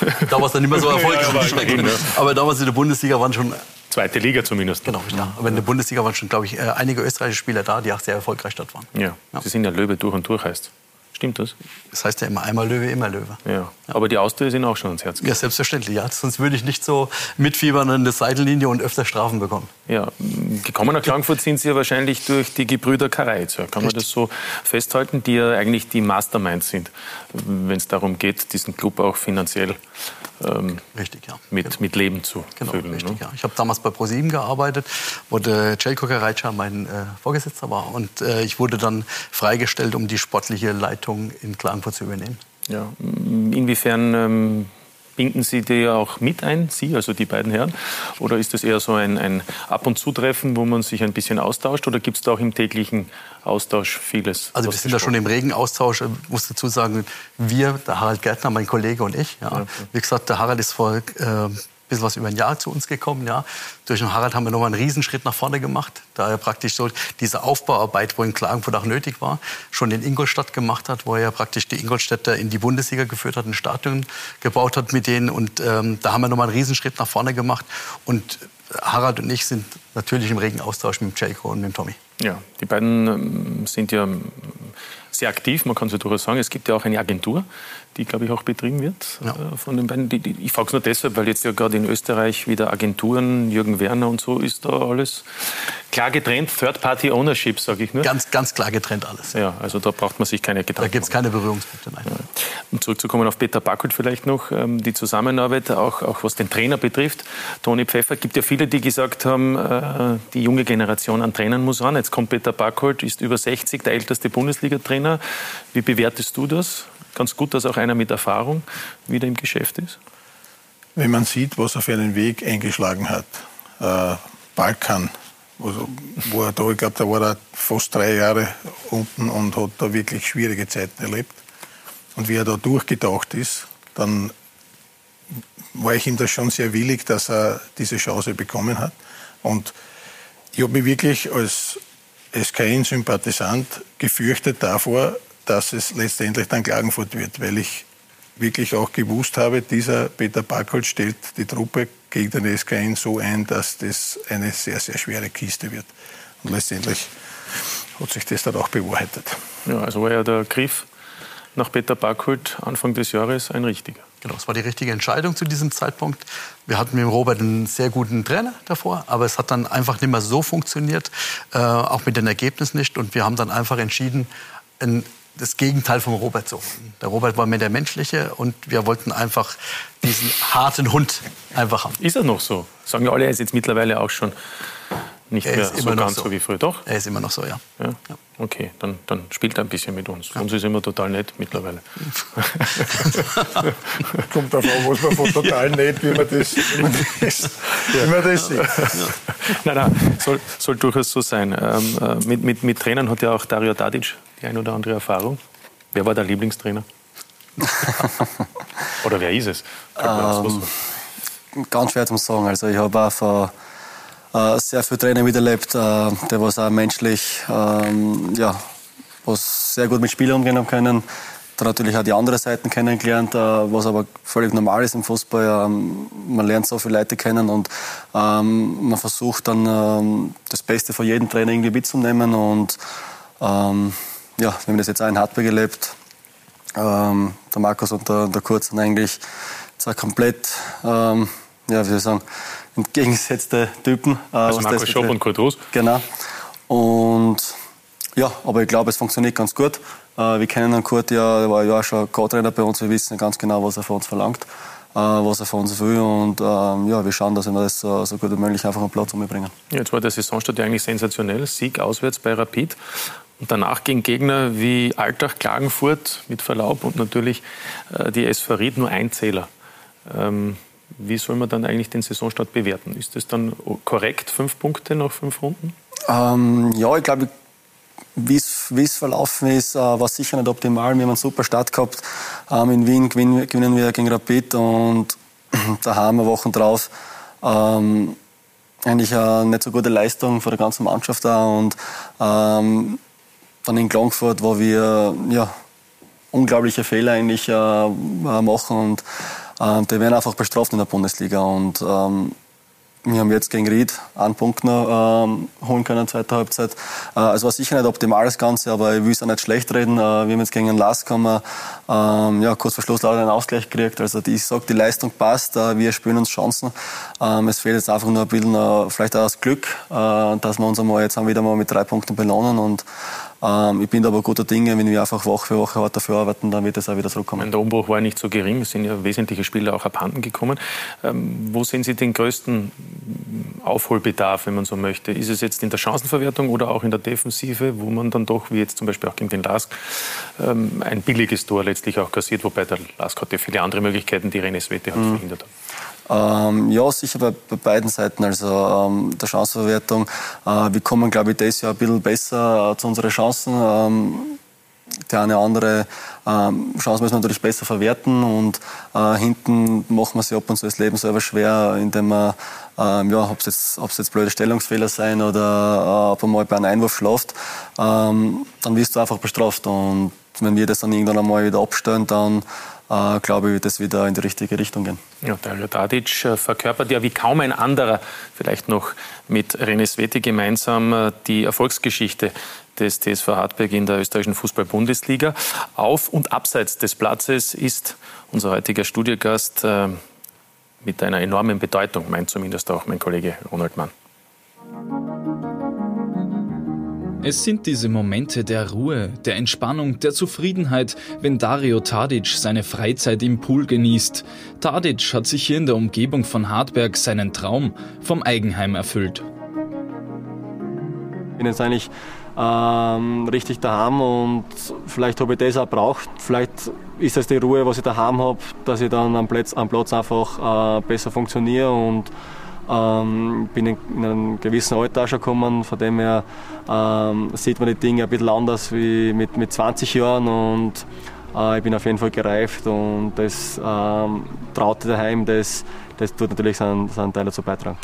Ja. Da war es dann nicht mehr so erfolgreich. ja, aber, aber damals in der Bundesliga waren schon Zweite Liga zumindest. Genau, ja. aber in der Bundesliga waren schon, glaube ich, äh, einige österreichische Spieler da, die auch sehr erfolgreich dort waren. Ja, ja. Sie sind ja Löwe durch und durch, heißt Stimmt das? Das heißt ja immer einmal Löwe, immer Löwe. Ja. ja. Aber die Austria sind auch schon ans Herz gegangen. Ja, selbstverständlich. Ja. Sonst würde ich nicht so mitfiebern an der Seitenlinie und öfter Strafen bekommen. Ja, gekommen nach Frankfurt sind Sie ja wahrscheinlich durch die Gebrüder Kareizer. Kann man das so festhalten, die ja eigentlich die Masterminds sind, wenn es darum geht, diesen Club auch finanziell ähm, richtig, ja. mit, genau. mit Leben zu genau, füllen. Richtig, ne? ja. Ich habe damals bei ProSieben gearbeitet, wo der Celko Kareica mein äh, Vorgesetzter war. Und äh, ich wurde dann freigestellt, um die sportliche Leitung in Klagenfurt zu übernehmen. Ja. Inwiefern ähm, binden Sie die auch mit ein, Sie, also die beiden Herren? Oder ist das eher so ein, ein Ab- und Zutreffen, wo man sich ein bisschen austauscht? Oder gibt es da auch im täglichen Austausch vieles? Also wir sind da schon im regen Austausch. Ich muss dazu sagen, wir, der Harald Gärtner, mein Kollege und ich. Ja. Ja. Wie gesagt, der Harald ist vor äh, bisschen was über ein Jahr zu uns gekommen. Ja. Durch den Harald haben wir nochmal einen Riesenschritt nach vorne gemacht, da er praktisch so diese Aufbauarbeit, wo in Klagenfurt auch nötig war, schon in Ingolstadt gemacht hat, wo er praktisch die Ingolstädter in die Bundesliga geführt hat, ein Stadion gebaut hat mit denen. Und ähm, da haben wir nochmal einen Riesenschritt nach vorne gemacht. Und Harald und ich sind natürlich im regen Austausch mit Jaco und mit Tommy. Ja, die beiden ähm, sind ja sehr aktiv, man kann so durchaus sagen. Es gibt ja auch eine Agentur, die, glaube ich, auch betrieben wird ja. äh, von den beiden. Die, die, ich frage es nur deshalb, weil jetzt ja gerade in Österreich wieder Agenturen, Jürgen Werner und so, ist da alles klar getrennt. Third-Party-Ownership, sage ich nur. Ganz, ganz klar getrennt alles. Ja, also da braucht man sich keine Gedanken Da gibt es keine Berührungspunkte. Nein. Ja. Um zurückzukommen auf Peter Backelt vielleicht noch, ähm, die Zusammenarbeit, auch, auch was den Trainer betrifft. Toni Pfeffer, gibt ja viele, die gesagt haben, äh, die junge Generation an Trainern muss ran. Jetzt kommt Peter Backholt, ist über 60, der älteste Bundesliga-Trainer. Wie bewertest du das? Ganz gut, dass auch einer mit Erfahrung wieder im Geschäft ist? Wenn man sieht, was er für einen Weg eingeschlagen hat, äh, Balkan, also, wo er da, ich glaube, da war er fast drei Jahre unten und hat da wirklich schwierige Zeiten erlebt. Und wie er da durchgetaucht ist, dann war ich ihm da schon sehr willig, dass er diese Chance bekommen hat. Und ich habe mich wirklich als SKN-Sympathisant gefürchtet davor, dass es letztendlich dann Klagenfurt wird, weil ich wirklich auch gewusst habe, dieser Peter Backholt stellt die Truppe gegen den SKN so ein, dass das eine sehr, sehr schwere Kiste wird. Und letztendlich hat sich das dann auch bewahrheitet. Ja, also war ja der Griff nach Peter Backholt Anfang des Jahres ein richtiger. Genau, es war die richtige Entscheidung zu diesem Zeitpunkt. Wir hatten mit Robert einen sehr guten Trainer davor, aber es hat dann einfach nicht mehr so funktioniert, äh, auch mit den Ergebnissen nicht. Und wir haben dann einfach entschieden, ein das Gegenteil von Robert so. Der Robert war mehr der menschliche und wir wollten einfach diesen harten Hund einfach haben. Ist er noch so? Sagen ja alle, er ist jetzt mittlerweile auch schon nicht er mehr so ganz so. so. wie früher. Doch? Er ist immer noch so, ja. ja? ja. Okay, dann, dann spielt er ein bisschen mit uns. Ja. Uns ist immer total nett mittlerweile. Kommt darauf an, was man von total nett, wie man das, wie man das, wie man das sieht. Nein, nein, soll, soll durchaus so sein. Ähm, äh, mit, mit, mit Trainern hat ja auch Dario Tadic die ein oder andere Erfahrung. Wer war der Lieblingstrainer? oder wer ist es? Ähm, ganz schwer zu sagen. Also ich habe auch von äh, sehr viele Trainer miterlebt, äh, die was auch menschlich ähm, ja, was sehr gut mit Spielern umgehen haben können. Dann natürlich auch die andere Seiten kennengelernt, äh, was aber völlig normal ist im Fußball. Ähm, man lernt so viele Leute kennen und ähm, man versucht dann ähm, das Beste von jedem Trainer irgendwie mitzunehmen. Und ähm, ja, wir haben das jetzt auch in Hartberg erlebt. Ähm, der Markus und der, der Kurt sind eigentlich zwei komplett, ähm, ja, wie soll ich sagen, entgegengesetzte Typen. Äh, also Markus Schopp und Kurt Rus. Genau. Und ja, aber ich glaube, es funktioniert ganz gut. Äh, wir kennen den Kurt ja, der war ja auch schon Co-Trainer bei uns. Wir wissen ganz genau, was er von uns verlangt, äh, was er von uns will. Und ähm, ja, wir schauen, dass wir das so, so gut wie möglich einfach am Platz umbringen. Ja, jetzt war der Saisonstart ja eigentlich sensationell. Sieg auswärts bei Rapid. Und danach gegen Gegner wie Altach, Klagenfurt mit Verlaub und natürlich äh, die SV Ried nur ein Zähler. Ähm, wie soll man dann eigentlich den Saisonstart bewerten? Ist das dann korrekt, fünf Punkte nach fünf Runden? Ähm, ja, ich glaube, wie es verlaufen ist, äh, war sicher nicht optimal. Wir haben einen super Start gehabt. Ähm, in Wien gewinnen, gewinnen, wir gegen Rapid und da haben wir Wochen drauf ähm, eigentlich eine nicht so gute Leistung von der ganzen Mannschaft da und ähm, dann in Klagenfurt, wo wir ja, unglaubliche Fehler eigentlich äh, machen und äh, die werden einfach bestraft in der Bundesliga und ähm, wir haben jetzt gegen Ried einen Punkt noch ähm, holen können zweiten Halbzeit. Äh, es war sicher nicht optimal das Ganze, aber ich will es auch nicht schlecht reden. Äh, wir haben jetzt gegen den Lask haben wir, ähm, ja, kurz vor Schluss leider einen Ausgleich gekriegt. Also die, ich sage, die Leistung passt, äh, wir spielen uns Chancen. Ähm, es fehlt jetzt einfach nur ein bisschen, äh, vielleicht auch das Glück, äh, dass wir uns einmal jetzt wieder mal mit drei Punkten belohnen und ich bin aber guter Dinge, wenn wir einfach Woche für Woche hart dafür arbeiten, dann wird es auch wieder zurückkommen. Der Umbruch war nicht so gering, es sind ja wesentliche Spieler auch abhanden gekommen. Ähm, wo sehen Sie den größten Aufholbedarf, wenn man so möchte? Ist es jetzt in der Chancenverwertung oder auch in der Defensive, wo man dann doch, wie jetzt zum Beispiel auch gegen den Lask, ähm, ein billiges Tor letztlich auch kassiert, wobei der Lask hatte viele andere Möglichkeiten, die René Svete hat mhm. verhindert hat? Ähm, ja, sicher bei, bei, beiden Seiten. Also ähm, der Chancenverwertung. Äh, wir kommen, glaube ich, dieses Jahr ein bisschen besser äh, zu unseren Chancen. Ähm, die eine oder andere ähm, Chance müssen wir natürlich besser verwerten und äh, hinten machen wir sich ab und zu das Leben selber schwer, indem wir, ähm, ja, ob es jetzt, jetzt blöde Stellungsfehler sein oder äh, ob man mal bei einem Einwurf schläft, ähm, dann wirst du einfach bestraft und wenn wir das dann irgendwann einmal wieder abstellen, dann äh, glaube ich, wird es wieder in die richtige Richtung gehen. Ja, Dario Tadic äh, verkörpert ja wie kaum ein anderer, vielleicht noch mit René Sveti gemeinsam, äh, die Erfolgsgeschichte des TSV Hartberg in der österreichischen Fußball-Bundesliga. Auf und abseits des Platzes ist unser heutiger Studiogast äh, mit einer enormen Bedeutung, meint zumindest auch mein Kollege Ronald Mann. Es sind diese Momente der Ruhe, der Entspannung, der Zufriedenheit, wenn Dario Tadic seine Freizeit im Pool genießt. Tadic hat sich hier in der Umgebung von Hartberg seinen Traum vom Eigenheim erfüllt. Ich bin jetzt eigentlich ähm, richtig daheim und vielleicht habe ich das auch braucht. Vielleicht ist das die Ruhe, was ich daheim habe, dass ich dann am Platz, am Platz einfach äh, besser funktioniere und ähm, bin in, in einem gewissen Alter schon gekommen, von dem her ähm, sieht man die Dinge ein bisschen anders wie mit, mit 20 Jahren und äh, ich bin auf jeden Fall gereift und das ähm, Traute daheim, das, das tut natürlich seinen, seinen Teil dazu beitragen.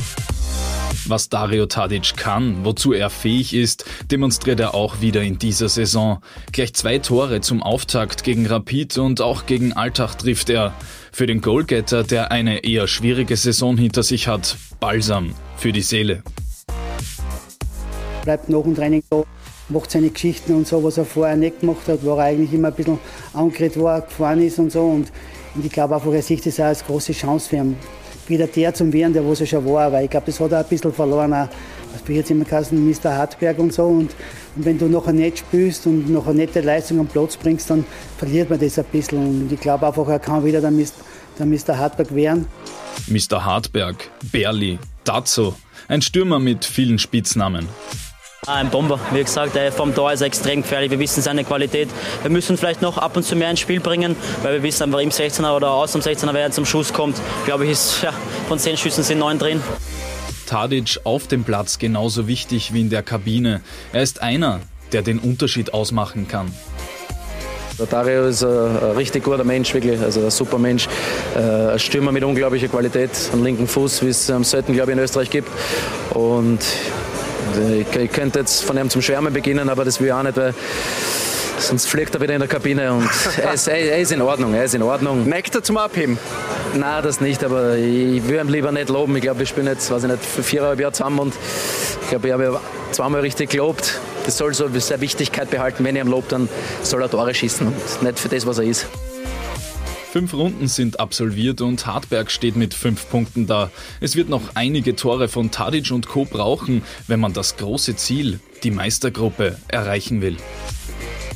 Was Dario Tadic kann, wozu er fähig ist, demonstriert er auch wieder in dieser Saison. Gleich zwei Tore zum Auftakt gegen Rapid und auch gegen Alltag trifft er. Für den Goalgetter, der eine eher schwierige Saison hinter sich hat, Balsam für die Seele. Bleibt nach dem Training da, macht seine Geschichten und so, was er vorher nicht gemacht hat, wo er eigentlich immer ein bisschen angeredet war, gefahren ist und so. Und, und ich glaube einfach, er sieht das auch als große Chance für ihn wieder der zum werden, der was er schon war. Weil ich glaube, das hat er ein bisschen verloren. Auch, bin jetzt immer geheißen, Mr. Hartberg und so. Und, und, wenn du nachher nicht spielst und noch eine nette Leistung am Platz bringst, dann verliert man das ein bisschen. Und ich glaube einfach, er kann wieder der, Mist, der Mr. Hartberg werden. Mr. Hartberg, Berli, Dazzo, ein Stürmer mit vielen Spitznamen. Ah, ein Bomber, wie gesagt, er vom Tor ist extrem gefährlich. Wir wissen seine Qualität. Wir müssen vielleicht noch ab und zu mehr ins Spiel bringen, weil wir wissen einfach im 16er oder aus dem 16er, wer zum Schuss kommt. Glaube ich, ist ja, von zehn Schüssen sind neun drin. Tadic auf dem Platz genauso wichtig wie in der Kabine. Er ist einer, der den Unterschied ausmachen kann. Der Dario ist ein, richtig guter Mensch, wirklich, also ein super Mensch. Äh, ein Stürmer mit unglaublicher Qualität am linken Fuß, wie es am selten, glaube ich, in Österreich gibt. Und ich könnte jetzt von ihm zum Schwärmen beginnen, aber das will ich auch nicht, weil sonst fliegt er wieder in der Kabine und er ist, er ist in Ordnung, er ist in Ordnung. Neigt er zum Abheben? Nein, das nicht, aber ich will ihn lieber nicht loben. Ich glaube, wir spielen jetzt, weiß ich nicht, viereinhalb Jahre zusammen und ich glaube, ich habe ihn zweimal richtig gelobt. Das soll so seine Wichtigkeit behalten. Wenn ich ihn lobe, dann soll er Tore schießen und nicht für das, was er ist. Fünf Runden sind absolviert und Hartberg steht mit fünf Punkten da. Es wird noch einige Tore von Tadic und Co. brauchen, wenn man das große Ziel, die Meistergruppe, erreichen will.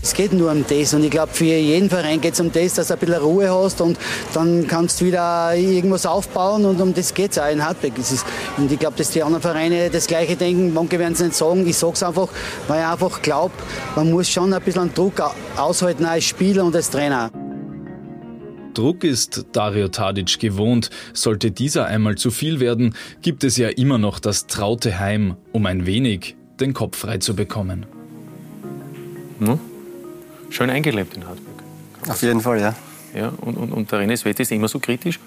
Es geht nur um das und ich glaube, für jeden Verein geht es um das, dass du ein bisschen Ruhe hast und dann kannst du wieder irgendwas aufbauen und um das geht es auch in Hartberg. Ist, und ich glaube, dass die anderen Vereine das Gleiche denken, manche werden es nicht sagen. Ich sage es einfach, weil ich einfach glaube, man muss schon ein bisschen Druck aushalten als Spieler und als Trainer. Druck ist Dario Tadic gewohnt. Sollte dieser einmal zu viel werden, gibt es ja immer noch das traute Heim, um ein wenig den Kopf frei zu bekommen. Hm? Schön eingelebt in Hartberg. Auf jeden Fall, ja. Ja, und, und, und der René Sveti ist immer so kritisch?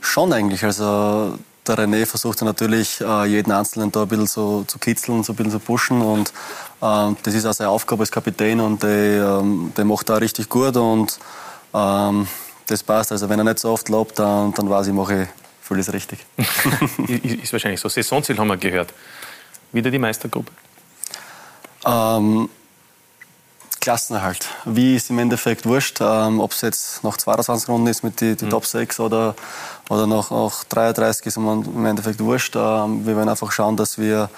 Schon eigentlich. Also der René versucht natürlich äh, jeden Einzelnen da ein bisschen so zu kitzeln, so ein bisschen zu pushen und ähm, das ist auch seine Aufgabe als Kapitän und der, ähm, der macht da richtig gut und ähm, das passt. Also wenn er nicht so oft lobt, dann, dann weiß ich, mache ich vieles richtig. ist wahrscheinlich so. Saisonziel haben wir gehört. Wieder die Meistergruppe? Ähm, Klassenerhalt. Wie ist im Endeffekt wurscht, ähm, ob es jetzt nach 22 Runden ist mit den die mhm. Top 6 oder, oder nach, nach 33 ist im Endeffekt wurscht. Ähm, wir werden einfach schauen, dass wir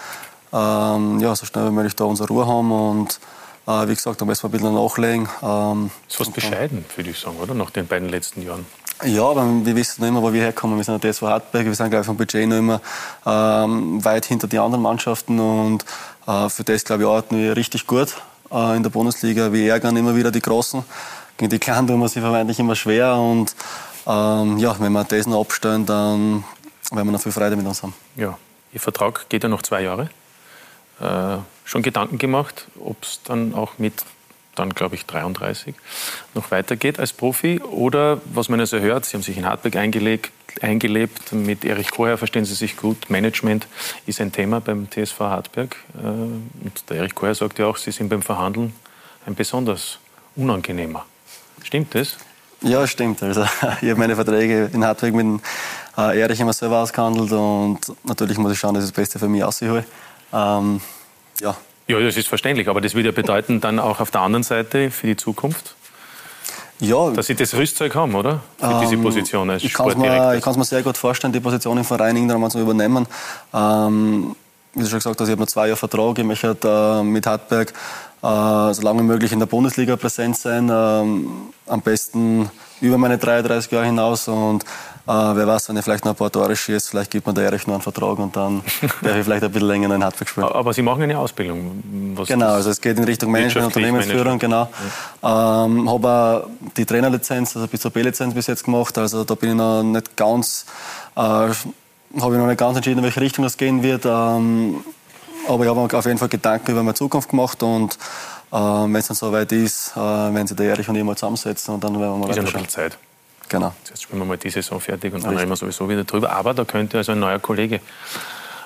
ähm, ja, so schnell wie möglich da unsere Ruhe haben und wie gesagt, müssen wir ein bisschen nachlegen. Ähm, ist fast bescheiden, würde ich sagen, oder? Nach den beiden letzten Jahren. Ja, aber wir wissen noch immer, wo wir herkommen. Wir sind der TSV Hartberg, wir sind, glaube ich, vom Budget noch immer ähm, weit hinter den anderen Mannschaften und äh, für das, glaube ich, arbeiten wir richtig gut äh, in der Bundesliga. Wir ärgern immer wieder die Großen. Gegen die Kleinen tun wir sie vermeintlich immer schwer. Und ähm, ja, wenn wir das noch abstellen, dann werden wir noch viel Freude mit uns haben. Ja, Ihr Vertrag geht ja noch zwei Jahre. Äh, schon Gedanken gemacht, ob es dann auch mit dann glaube ich 33 noch weitergeht als Profi oder was man also hört, Sie haben sich in Hartberg eingelegt, eingelebt, mit Erich Koher verstehen Sie sich gut, Management ist ein Thema beim TSV Hartberg äh, und der Erich Koher sagt ja auch, Sie sind beim Verhandeln ein besonders unangenehmer. Stimmt das? Ja, stimmt. Also, ich habe meine Verträge in Hartberg mit äh, Erich immer selber ausgehandelt und natürlich muss ich schauen, dass ich das Beste für mich aushole. Ähm, ja, ja, das ist verständlich, aber das würde ja bedeuten dann auch auf der anderen Seite für die Zukunft, ja, dass Sie das Rüstzeug haben, oder? Für ähm, diese Position als Ich kann es mir, mir, sehr gut vorstellen, die Position im Verein irgendwann mal zu übernehmen. Ähm, wie du schon gesagt hast, ich habe noch zwei Jahre Vertrag. Ich möchte äh, mit Hartberg äh, so lange wie möglich in der Bundesliga präsent sein. Ähm, am besten über meine 33 Jahre hinaus. Und äh, wer weiß, wenn ich vielleicht noch ein paar Tore schieße, vielleicht gibt man der Erich noch einen Vertrag und dann darf ich vielleicht ein bisschen länger in Hartberg spielen. Aber Sie machen eine Ausbildung. Genau, also es geht in Richtung Management, Unternehmensführung, genau. Ja. Ähm, habe die Trainerlizenz, also bis zur B-Lizenz bis jetzt gemacht. Also da bin ich noch nicht ganz, äh, habe ich noch nicht ganz entschieden, in welche Richtung das gehen wird. Ähm, aber ich habe auf jeden Fall Gedanken über meine Zukunft gemacht und äh, wenn es dann soweit ist, äh, werden sich der Erich und ich mal zusammensetzen und dann werden wir mal Ist ja noch Zeit. Genau. Jetzt spielen wir mal die Saison fertig und dann reden wir sowieso wieder drüber. Aber da könnte also ein neuer Kollege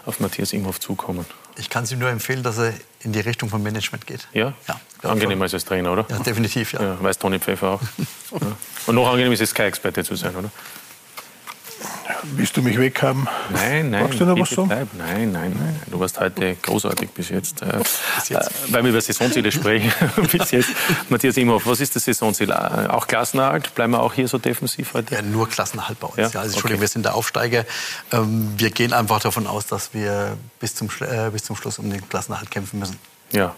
auf Matthias Imhoff zukommen. Ich kann es ihm nur empfehlen, dass er in die Richtung vom Management geht. Ja? ja Angenehmer als Trainer, oder? Ja, definitiv, ja. ja weiß Toni Pfeffer auch. ja. Und noch angenehm ist es, Sky-Experte zu sein, oder? Willst du mich weghaben? Nein, nein. Magst du noch was sagen? Nein, nein, nein. Du warst heute großartig bis jetzt. Äh, bis jetzt. Äh, weil wir über Saisonziele sprechen. bis jetzt. Matthias Imhoff, was ist das Saisonziel? Äh, auch Klassenerhalt? Bleiben wir auch hier so defensiv heute? Ja, nur Klassenerhalt bei uns. Ja? Ja, also, Entschuldigung, okay. wir sind der Aufsteiger. Ähm, wir gehen einfach davon aus, dass wir bis zum, bis zum Schluss um den Klassenerhalt kämpfen müssen. Ja.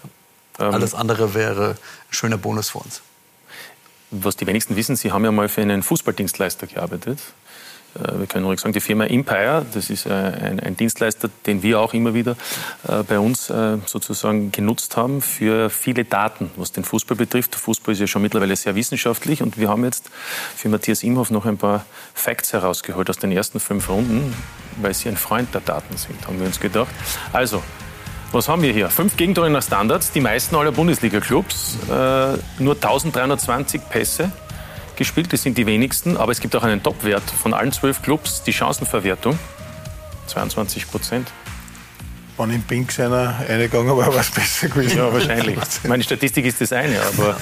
Ähm, Alles andere wäre ein schöner Bonus für uns. Was die wenigsten wissen, Sie haben ja mal für einen Fußballdienstleister gearbeitet. Äh, wir können ruhig sagen, die Firma Empire, das ist äh, ein, ein Dienstleister, den wir auch immer wieder äh, bei uns sozusagen genutzt haben für viele Daten, was den Fußball betrifft. Der Fußball ist ja schon mittlerweile sehr wissenschaftlich und wir haben jetzt für Matthias Imhoff noch ein paar Facts herausgeholt aus den ersten fünf Runden, weil sie ein Freund der Daten sind, haben wir uns gedacht. Also, was haben wir hier? Fünf Gegentore nach Standards, die meisten aller Bundesliga-Clubs, nur 1320 Pässe gespielt. Das sind die wenigsten. Aber es gibt auch einen Topwert von allen zwölf Clubs, die Chancenverwertung. 22 Prozent. Wenn im Pink einer reingegangen war, war es besser gewesen. Ja, wahrscheinlich. Meine Statistik ist das eine, aber,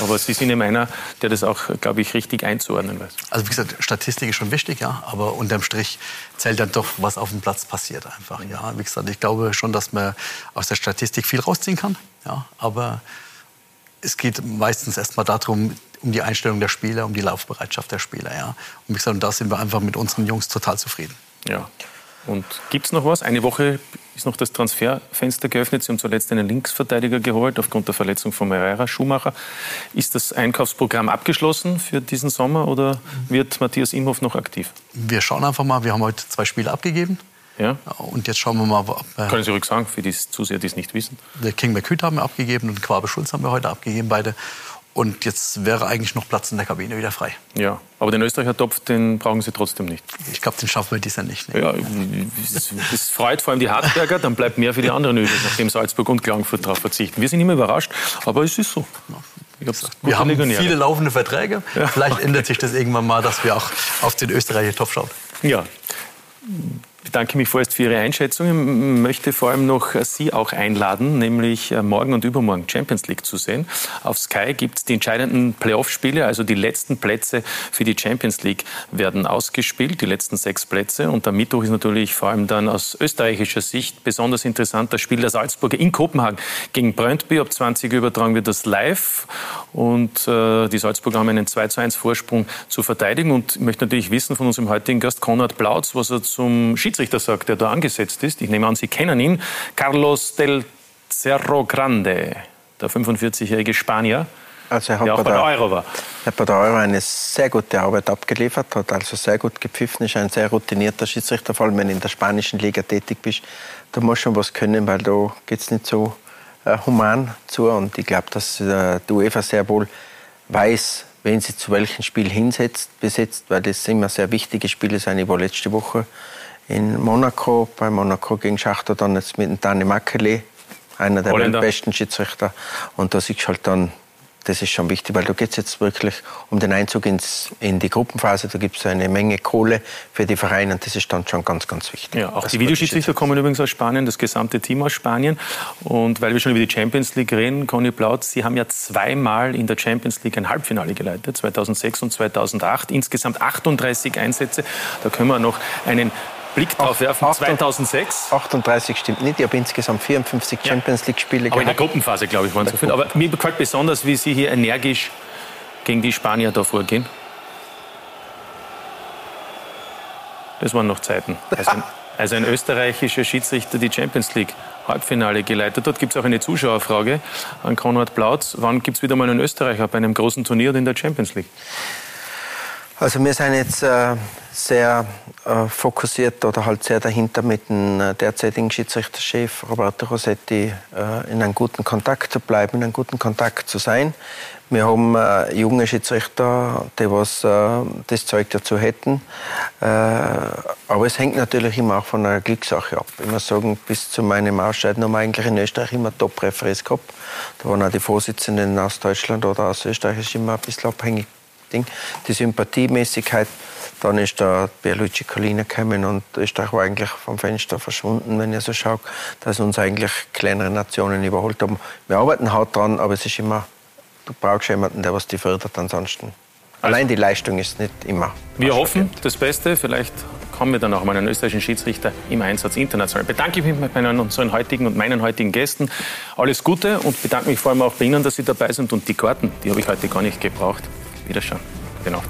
aber Sie sind eben einer, der das auch, glaube ich, richtig einzuordnen weiß. Also wie gesagt, Statistik ist schon wichtig, ja, aber unterm Strich zählt dann doch, was auf dem Platz passiert einfach. Ja, wie gesagt, ich glaube schon, dass man aus der Statistik viel rausziehen kann, ja, aber es geht meistens erstmal darum, um die Einstellung der Spieler, um die Laufbereitschaft der Spieler. Ja. Und wie gesagt, da sind wir einfach mit unseren Jungs total zufrieden. Ja. Und gibt es noch was? Eine Woche ist noch das Transferfenster geöffnet. Sie haben zuletzt einen Linksverteidiger geholt aufgrund der Verletzung von Herrera Schumacher. Ist das Einkaufsprogramm abgeschlossen für diesen Sommer oder wird Matthias Imhoff noch aktiv? Wir schauen einfach mal. Wir haben heute zwei Spiele abgegeben. Ja. Und jetzt schauen wir mal, ob. Äh, Können Sie ruhig sagen, für die Zuseher, die es nicht wissen? Der King McCüt haben wir abgegeben und Quabe Schulz haben wir heute abgegeben, beide. Und jetzt wäre eigentlich noch Platz in der Kabine wieder frei. Ja, aber den Österreicher Topf, den brauchen Sie trotzdem nicht. Ich glaube, den schaffen wir dieses Jahr nicht. Ne? Ja, das freut vor allem die Hartberger, dann bleibt mehr für die anderen übrig, nachdem Salzburg und Klagenfurt darauf verzichten. Wir sind immer überrascht, aber es ist so. Wir haben viele laufende Verträge. Ja. Vielleicht ändert sich das irgendwann mal, dass wir auch auf den österreichischen Topf schauen. Ja, bedanke mich vorerst für Ihre Einschätzungen. Ich möchte vor allem noch Sie auch einladen, nämlich äh, morgen und übermorgen Champions League zu sehen. Auf Sky gibt es die entscheidenden Playoff-Spiele, also die letzten Plätze für die Champions League werden ausgespielt, die letzten sechs Plätze. Und am Mittwoch ist natürlich vor allem dann aus österreichischer Sicht besonders interessant das Spiel der Salzburger in Kopenhagen gegen Brøndby. Ab 20 Uhr übertragen wir das live. Und äh, die Salzburger haben einen 2 zu 1 Vorsprung zu verteidigen. Und ich möchte natürlich wissen von unserem heutigen Gast Konrad Plautz, was er zum Schiedsrichter Schiedsrichter sagt, der da angesetzt ist, ich nehme an, Sie kennen ihn, Carlos del Cerro Grande, der 45-jährige Spanier. Also er hat, bei, der, der Euro war. er hat bei der Euro eine sehr gute Arbeit abgeliefert, hat also sehr gut gepfiffen, ist ein sehr routinierter Schiedsrichter, vor allem wenn du in der spanischen Liga tätig bist. Da muss schon was können, weil da geht es nicht so äh, human zu. Und ich glaube, dass äh, die UEFA sehr wohl weiß, wen sie zu welchem Spiel hinsetzt, besetzt, weil das immer sehr wichtige Spiele sind. Ich war letzte Woche in Monaco, bei Monaco gegen Schachter dann jetzt mit dem Dani Makele, einer der besten Schiedsrichter. Und da siehst du halt dann, das ist schon wichtig, weil da geht es jetzt wirklich um den Einzug ins, in die Gruppenphase. Da gibt es eine Menge Kohle für die Vereine und das ist dann schon ganz, ganz wichtig. Ja, auch das die Videoschiedsrichter kommen übrigens aus Spanien, das gesamte Team aus Spanien. Und weil wir schon über die Champions League reden, Conny Plautz, Sie haben ja zweimal in der Champions League ein Halbfinale geleitet, 2006 und 2008. Insgesamt 38 Einsätze. Da können wir noch einen Blick drauf werfen. 2006. 38 stimmt nicht. Ich habe insgesamt 54 Champions League-Spiele gehabt. Aber in der Gruppenphase, glaube ich, waren es so viele. Aber mir gefällt besonders, wie Sie hier energisch gegen die Spanier da vorgehen. Das waren noch Zeiten. Also ein, also ein österreichischer Schiedsrichter die Champions League Halbfinale geleitet hat. Gibt es auch eine Zuschauerfrage an Konrad Plautz. Wann gibt es wieder mal einen Österreicher bei einem großen Turnier in der Champions League? Also wir sind jetzt äh, sehr äh, fokussiert oder halt sehr dahinter mit dem äh, derzeitigen Schiedsrichterchef Roberto Rossetti äh, in einem guten Kontakt zu bleiben, in einem guten Kontakt zu sein. Wir haben äh, junge Schiedsrichter, die was äh, das Zeug dazu hätten. aber es hängt natürlich immer auch von einer Glückssache ab. Ich muss sagen, bis zu meinem Ausscheiden haben wir eigentlich in Österreich immer Top-Referees gehabt. Da waren auch die Vorsitzenden aus Deutschland oder aus Österreich immer ein bisschen abhängig Ding. Die Sympathiemäßigkeit, dann ist da Pierluigi Collina gekommen und Österreich war eigentlich vom Fenster verschwunden, wenn ich so schaue, dass uns eigentlich kleinere Nationen überholt haben. Wir arbeiten hart dran, aber es ist immer, du brauchst jemanden, der was die fördert, ansonsten. Also, Allein die Leistung ist nicht immer. Wir hoffen das Beste. Vielleicht haben wir dann auch mal einen österreichischen Schiedsrichter im Einsatz international. Bedanke ich mich bei meinen, unseren heutigen und meinen heutigen Gästen. Alles Gute und bedanke mich vor allem auch bei Ihnen, dass Sie dabei sind. Und die Karten, die habe ich heute gar nicht gebraucht. Wiederschauen. Genau.